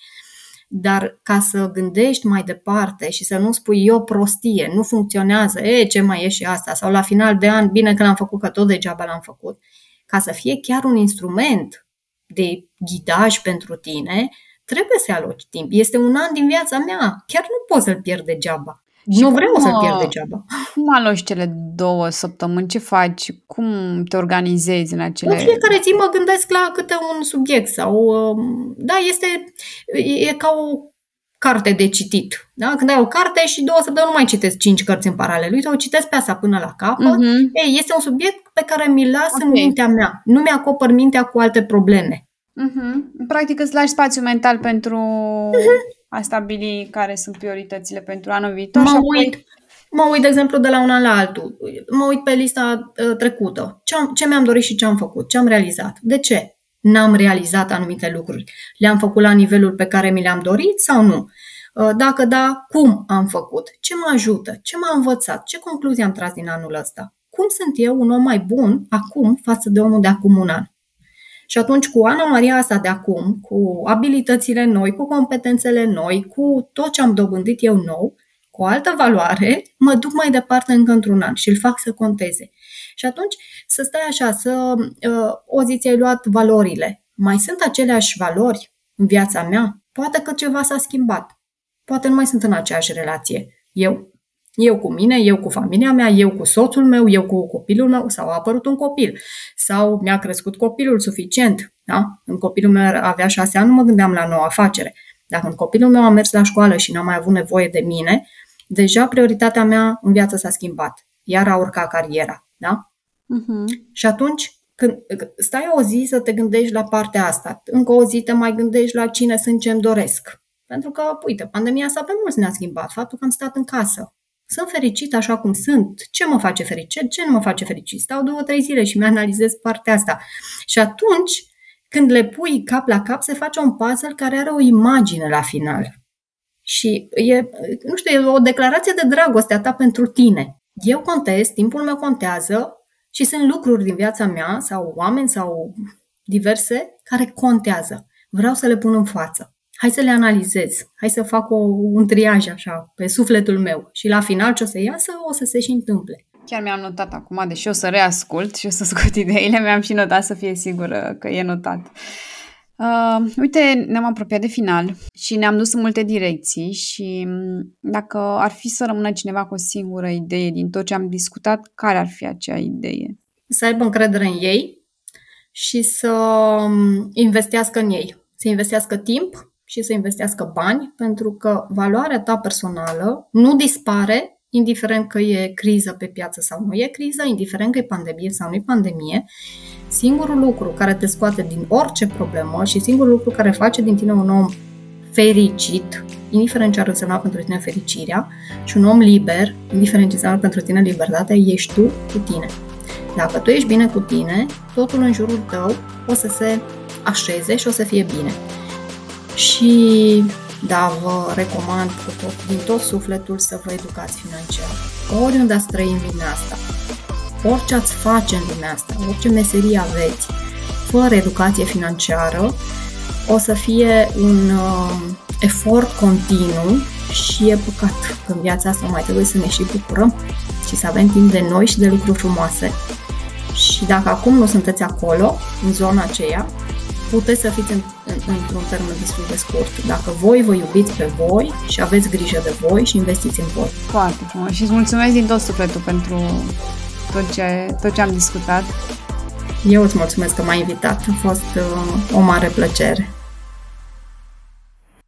Dar ca să gândești mai departe și să nu spui eu prostie, nu funcționează, e, ce mai e și asta, sau la final de an, bine că l-am făcut, că tot degeaba l-am făcut, ca să fie chiar un instrument de ghidaj pentru tine, trebuie să aloci timp. Este un an din viața mea, chiar nu poți să-l pierd degeaba. Și nu vreau să pierd degeaba.
Cum aloci cele două săptămâni? Ce faci? Cum te organizezi în acele...
În fiecare zi mă gândesc la câte un subiect sau... Um, da, este... E ca o carte de citit. Da? Când ai o carte și două săptămâni nu mai citesc cinci cărți în paralel. Uite, o citesc pe asta până la capăt. Uh-huh. Ei, este un subiect pe care mi-l las okay. în mintea mea. Nu mi-acopăr mintea cu alte probleme.
Uh-huh. Practic îți lași spațiu mental pentru... Uh-huh a stabili care sunt prioritățile pentru anul viitor.
Mă și apoi... uit, mă uit, de exemplu, de la un an la altul. Mă uit pe lista uh, trecută. Ce, am, ce mi-am dorit și ce am făcut, ce am realizat. De ce n-am realizat anumite lucruri? Le-am făcut la nivelul pe care mi le-am dorit sau nu? Uh, dacă da, cum am făcut? Ce mă ajută? Ce m-a învățat? Ce concluzii am tras din anul ăsta? Cum sunt eu un om mai bun acum față de omul de acum un an? Și atunci cu Ana Maria asta de acum, cu abilitățile noi, cu competențele noi, cu tot ce am dobândit eu nou, cu o altă valoare, mă duc mai departe încă într-un an și îl fac să conteze. Și atunci să stai așa, să uh, o zi ți-ai luat valorile. Mai sunt aceleași valori în viața mea? Poate că ceva s-a schimbat. Poate nu mai sunt în aceeași relație. Eu eu cu mine, eu cu familia mea, eu cu soțul meu, eu cu copilul meu, sau a apărut un copil, sau mi-a crescut copilul suficient. Da? Când copilul meu avea șase ani, nu mă gândeam la noua afacere. Dacă când copilul meu a mers la școală și n-a mai avut nevoie de mine, deja prioritatea mea în viață s-a schimbat. Iar a urcat cariera. Da? Uh-huh. Și atunci, când stai o zi să te gândești la partea asta, încă o zi te mai gândești la cine sunt ce-mi doresc. Pentru că, uite, pandemia asta pe mulți ne-a schimbat. Faptul că am stat în casă, sunt fericit așa cum sunt. Ce mă face fericit? Ce nu mă face fericit? Stau două, trei zile și mi-analizez partea asta. Și atunci, când le pui cap la cap, se face un puzzle care are o imagine la final. Și e, nu știu, e o declarație de dragoste a ta pentru tine. Eu contez, timpul meu contează și sunt lucruri din viața mea sau oameni sau diverse care contează. Vreau să le pun în față hai să le analizez, hai să fac o, un triaj așa pe sufletul meu și la final ce o să iasă o să se și întâmple.
Chiar mi-am notat acum, deși o să reascult și o să *laughs* scot ideile, mi-am și notat să fie sigură că e notat. Uh, uite, ne-am apropiat de final și ne-am dus în multe direcții și mm, dacă ar fi să rămână cineva cu o singură idee din tot ce am discutat, care ar fi acea idee?
Să aibă încredere în ei și să mm, investească în ei. Să investească timp, și să investească bani, pentru că valoarea ta personală nu dispare indiferent că e criză pe piață sau nu e criză, indiferent că e pandemie sau nu e pandemie, singurul lucru care te scoate din orice problemă și singurul lucru care face din tine un om fericit, indiferent ce ar însemna pentru tine fericirea, și un om liber, indiferent ce înseamnă pentru tine libertatea, ești tu cu tine. Dacă tu ești bine cu tine, totul în jurul tău o să se așeze și o să fie bine și da, vă recomand cu tot, din tot sufletul să vă educați financiar. Oriunde ați trăi în lumea asta, orice ați face în lumea asta, orice meserie aveți, fără educație financiară, o să fie un uh, efort continuu și e păcat că în viața asta mai trebuie să ne și bucurăm și să avem timp de noi și de lucruri frumoase. Și dacă acum nu sunteți acolo, în zona aceea, puteți să fiți în, în, într-un termen destul de scurt. Dacă voi vă iubiți pe voi și aveți grijă de voi și investiți în voi.
Foarte frumos și îți mulțumesc din tot sufletul pentru tot ce, tot ce am discutat.
Eu îți mulțumesc că m-ai invitat, a fost uh, o mare plăcere.